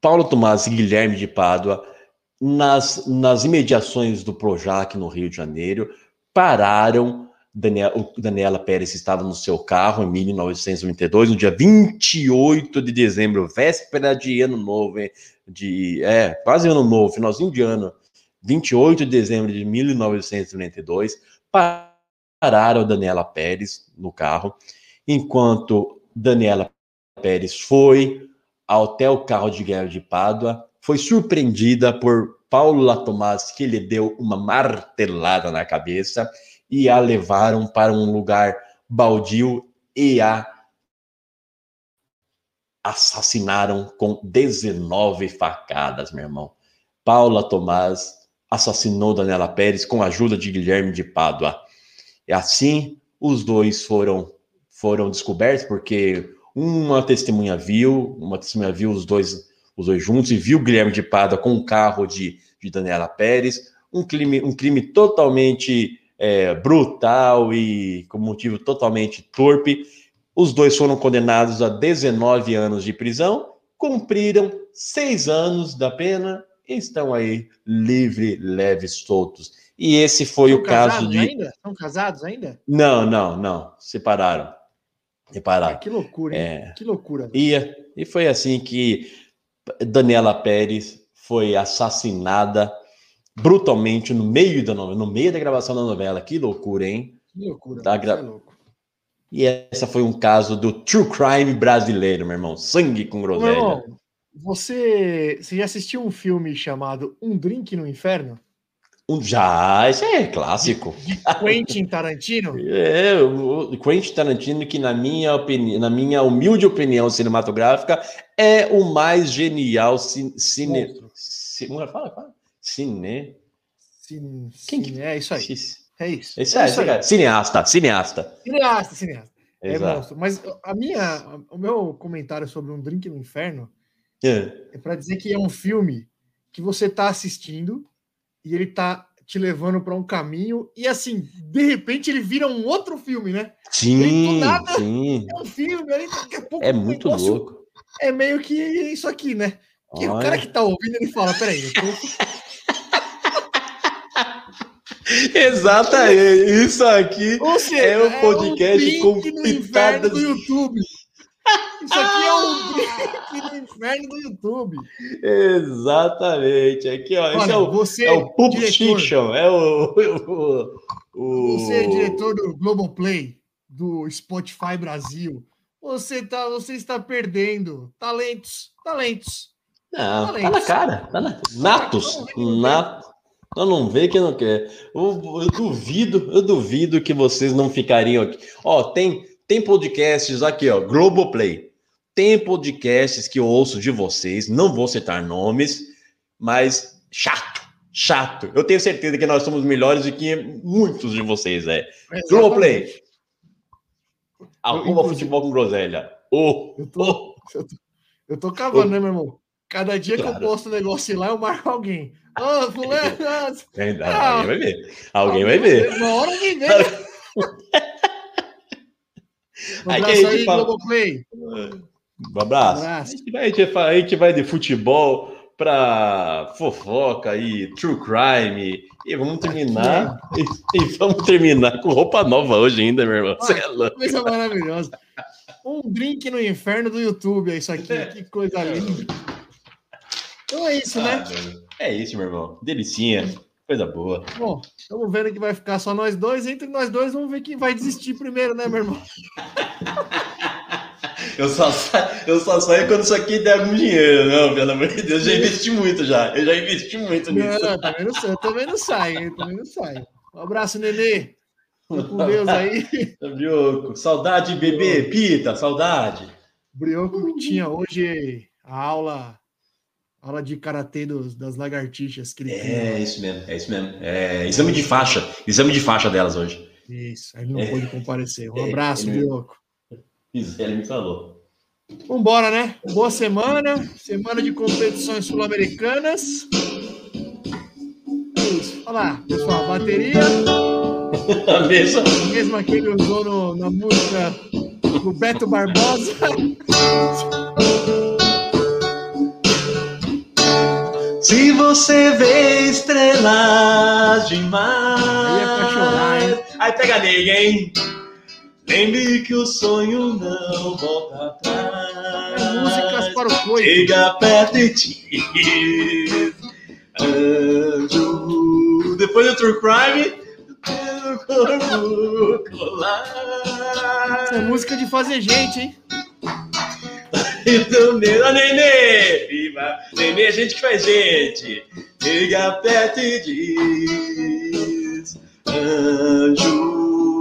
Paulo Tomás e Guilherme de Pádua, nas, nas imediações do Projac, no Rio de Janeiro, pararam. Daniel, o Daniela Pérez estava no seu carro em 1992, no dia 28 de dezembro, véspera de ano novo, de é, quase ano novo, finalzinho de ano, 28 de dezembro de 1992, pararam Daniela Pérez no carro, enquanto Daniela Pérez foi até o carro de guerra de Pádua, foi surpreendida por Paulo Latomás, que lhe deu uma martelada na cabeça e a levaram para um lugar baldio e a assassinaram com 19 facadas, meu irmão. Paula Tomás assassinou Daniela Pérez com a ajuda de Guilherme de Pádua. E assim, os dois foram foram descobertos porque uma testemunha viu, uma testemunha viu os dois os dois juntos e viu Guilherme de Pádua com o carro de, de Daniela Pérez, um crime um crime totalmente é, brutal e com motivo totalmente torpe. Os dois foram condenados a 19 anos de prisão, cumpriram seis anos da pena e estão aí livre, leves, soltos. E esse foi São o caso de. ainda? São casados ainda? Não, não, não. Separaram. Ah, Separaram. que loucura, hein? É. Que loucura. E, e foi assim que Daniela Pérez foi assassinada brutalmente no meio da novela, no meio da gravação da novela. Que loucura, hein? Que loucura. Tá gra- é louco. E essa foi um caso do true crime brasileiro, meu irmão. Sangue com groselha. irmão, você, você já assistiu um filme chamado Um Drink no Inferno? Um, já, isso é clássico. Quentin Tarantino? É, o Quentin Tarantino, que na minha, opini... na minha humilde opinião cinematográfica, é o mais genial ci- cine... Monstro. ci- como é fala? Fala. Cine... Sim, Quem que- é isso aí. É isso. Esse, é, esse cara. Cineasta, cineasta. Cineasta, cineasta. É Exato. monstro. Mas a minha, o meu comentário sobre Um Drink no Inferno É. é para dizer que é um filme que você tá assistindo e ele tá te levando para um caminho e assim, de repente ele vira um outro filme, né? Sim, nada. sim. É um filme, aí daqui a pouco É muito negócio louco. É meio que isso aqui, né? Que o cara que tá ouvindo, ele fala, peraí, eu tô... Exatamente. Isso aqui Ou seja, É um podcast um com pitadas- do YouTube. Isso aqui é um drink no inferno do YouTube. Exatamente. Aqui, ó. Esse Olha, é o, você, é o Pulp Fiction. É o. o, o- você é diretor do Globoplay, do Spotify Brasil. Você, tá, você está perdendo talentos, talentos. Não, tá Talentos. na cara. Tá na... Natos. Natos. Eu não vê que não quer. Eu, eu duvido, eu duvido que vocês não ficariam aqui. Ó, tem, tem podcasts aqui, ó, Globoplay. Tem podcasts que eu ouço de vocês, não vou citar nomes, mas chato, chato. Eu tenho certeza que nós somos melhores do que muitos de vocês, é. Globoplay. Inclusive- futebol com groselha. Ô, Eu tô, ô. eu tô, eu tô cavando, né, meu irmão? Cada dia que Claro. eu posto um negócio lá, eu marco alguém. Ô, fulano, Ainda- Ah. Alguém vai ver. Alguém vai ver. Uma hora alguém vê. Um Aí que abraço gente aí, fala- Globoplay. Um abraço. Abraço. A, gente vai, a, gente vai, a gente vai de futebol para fofoca e true crime. E vamos terminar. E, e vamos terminar com roupa nova hoje ainda, meu irmão. É louco. Coisa maravilhosa. Um drink no inferno do YouTube, é isso aqui. Que coisa linda. Então é isso, né? É isso, meu irmão. Delicinha. Coisa boa. Bom, estamos vendo que vai ficar só nós dois. Entre nós dois, vamos ver quem vai desistir primeiro, né, meu irmão? Eu só, sa- eu só saio quando isso aqui der algum dinheiro. Não, pelo amor de Deus, eu já investi muito já. Eu já investi muito nisso. Não, também não sai, eu também não saio, também não saio. Um abraço, Nenê. Com Deus aí. Brioco, saudade, bebê, pita, saudade. Brioco tinha hoje a aula, aula de karatê dos, das lagartixas que É tinha. isso mesmo, é isso mesmo. É, exame de faixa, exame de faixa delas hoje. Isso, aí ele não É. pôde comparecer. Um É, abraço, ele- Brioco. Gisele me falou. Vambora, né? Boa semana. Semana de competições sul-americanas. É isso. Olha lá, pessoal. Bateria. A mesma. A mesma que ele usou no, na música do Beto Barbosa. Se você vê estrelas demais. Aí é pra chorar, hein? Aí pega nele, hein? Lembre que o sonho não volta atrás. É músicas para o coito. Chega perto de ti. Anjo. Depois do True Crime. Essa é música de fazer gente, hein? Então, Nenê, Nenê, viva, Nenê, a gente que faz gente. Chega perto e diz, anjo.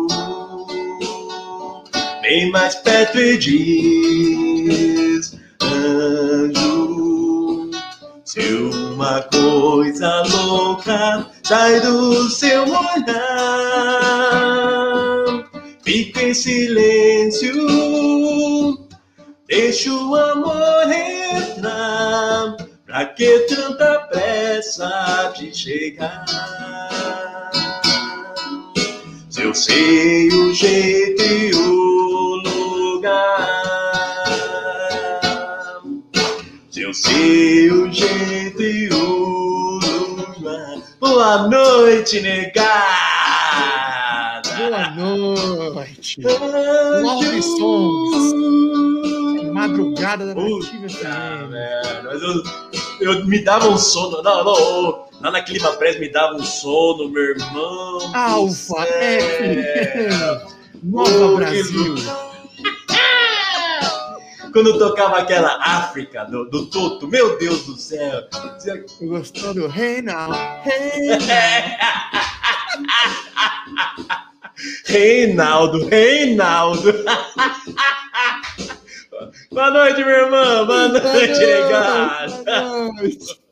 Vem mais perto e diz, anjo. Se uma coisa louca sai do seu olhar, fica em silêncio. Deixa o amor entrar, pra que tanta pressa de chegar? Se eu sei o jeito e o lugar, se eu sei o jeito e o lugar, boa noite, negada. Boa noite. Love songs. Madrugada da Nativa FM. velho, mas eu, eu me dava um sono. Não, não, lá na Clima Press me dava um sono, meu irmão. Alfa. F. Nova Brasil. Quando tocava aquela África do, do Toto, meu Deus do céu. Gostou do? Hey Reinaldo, Reinaldo. Boa noite, minha irmã. Boa noite. Boa noite.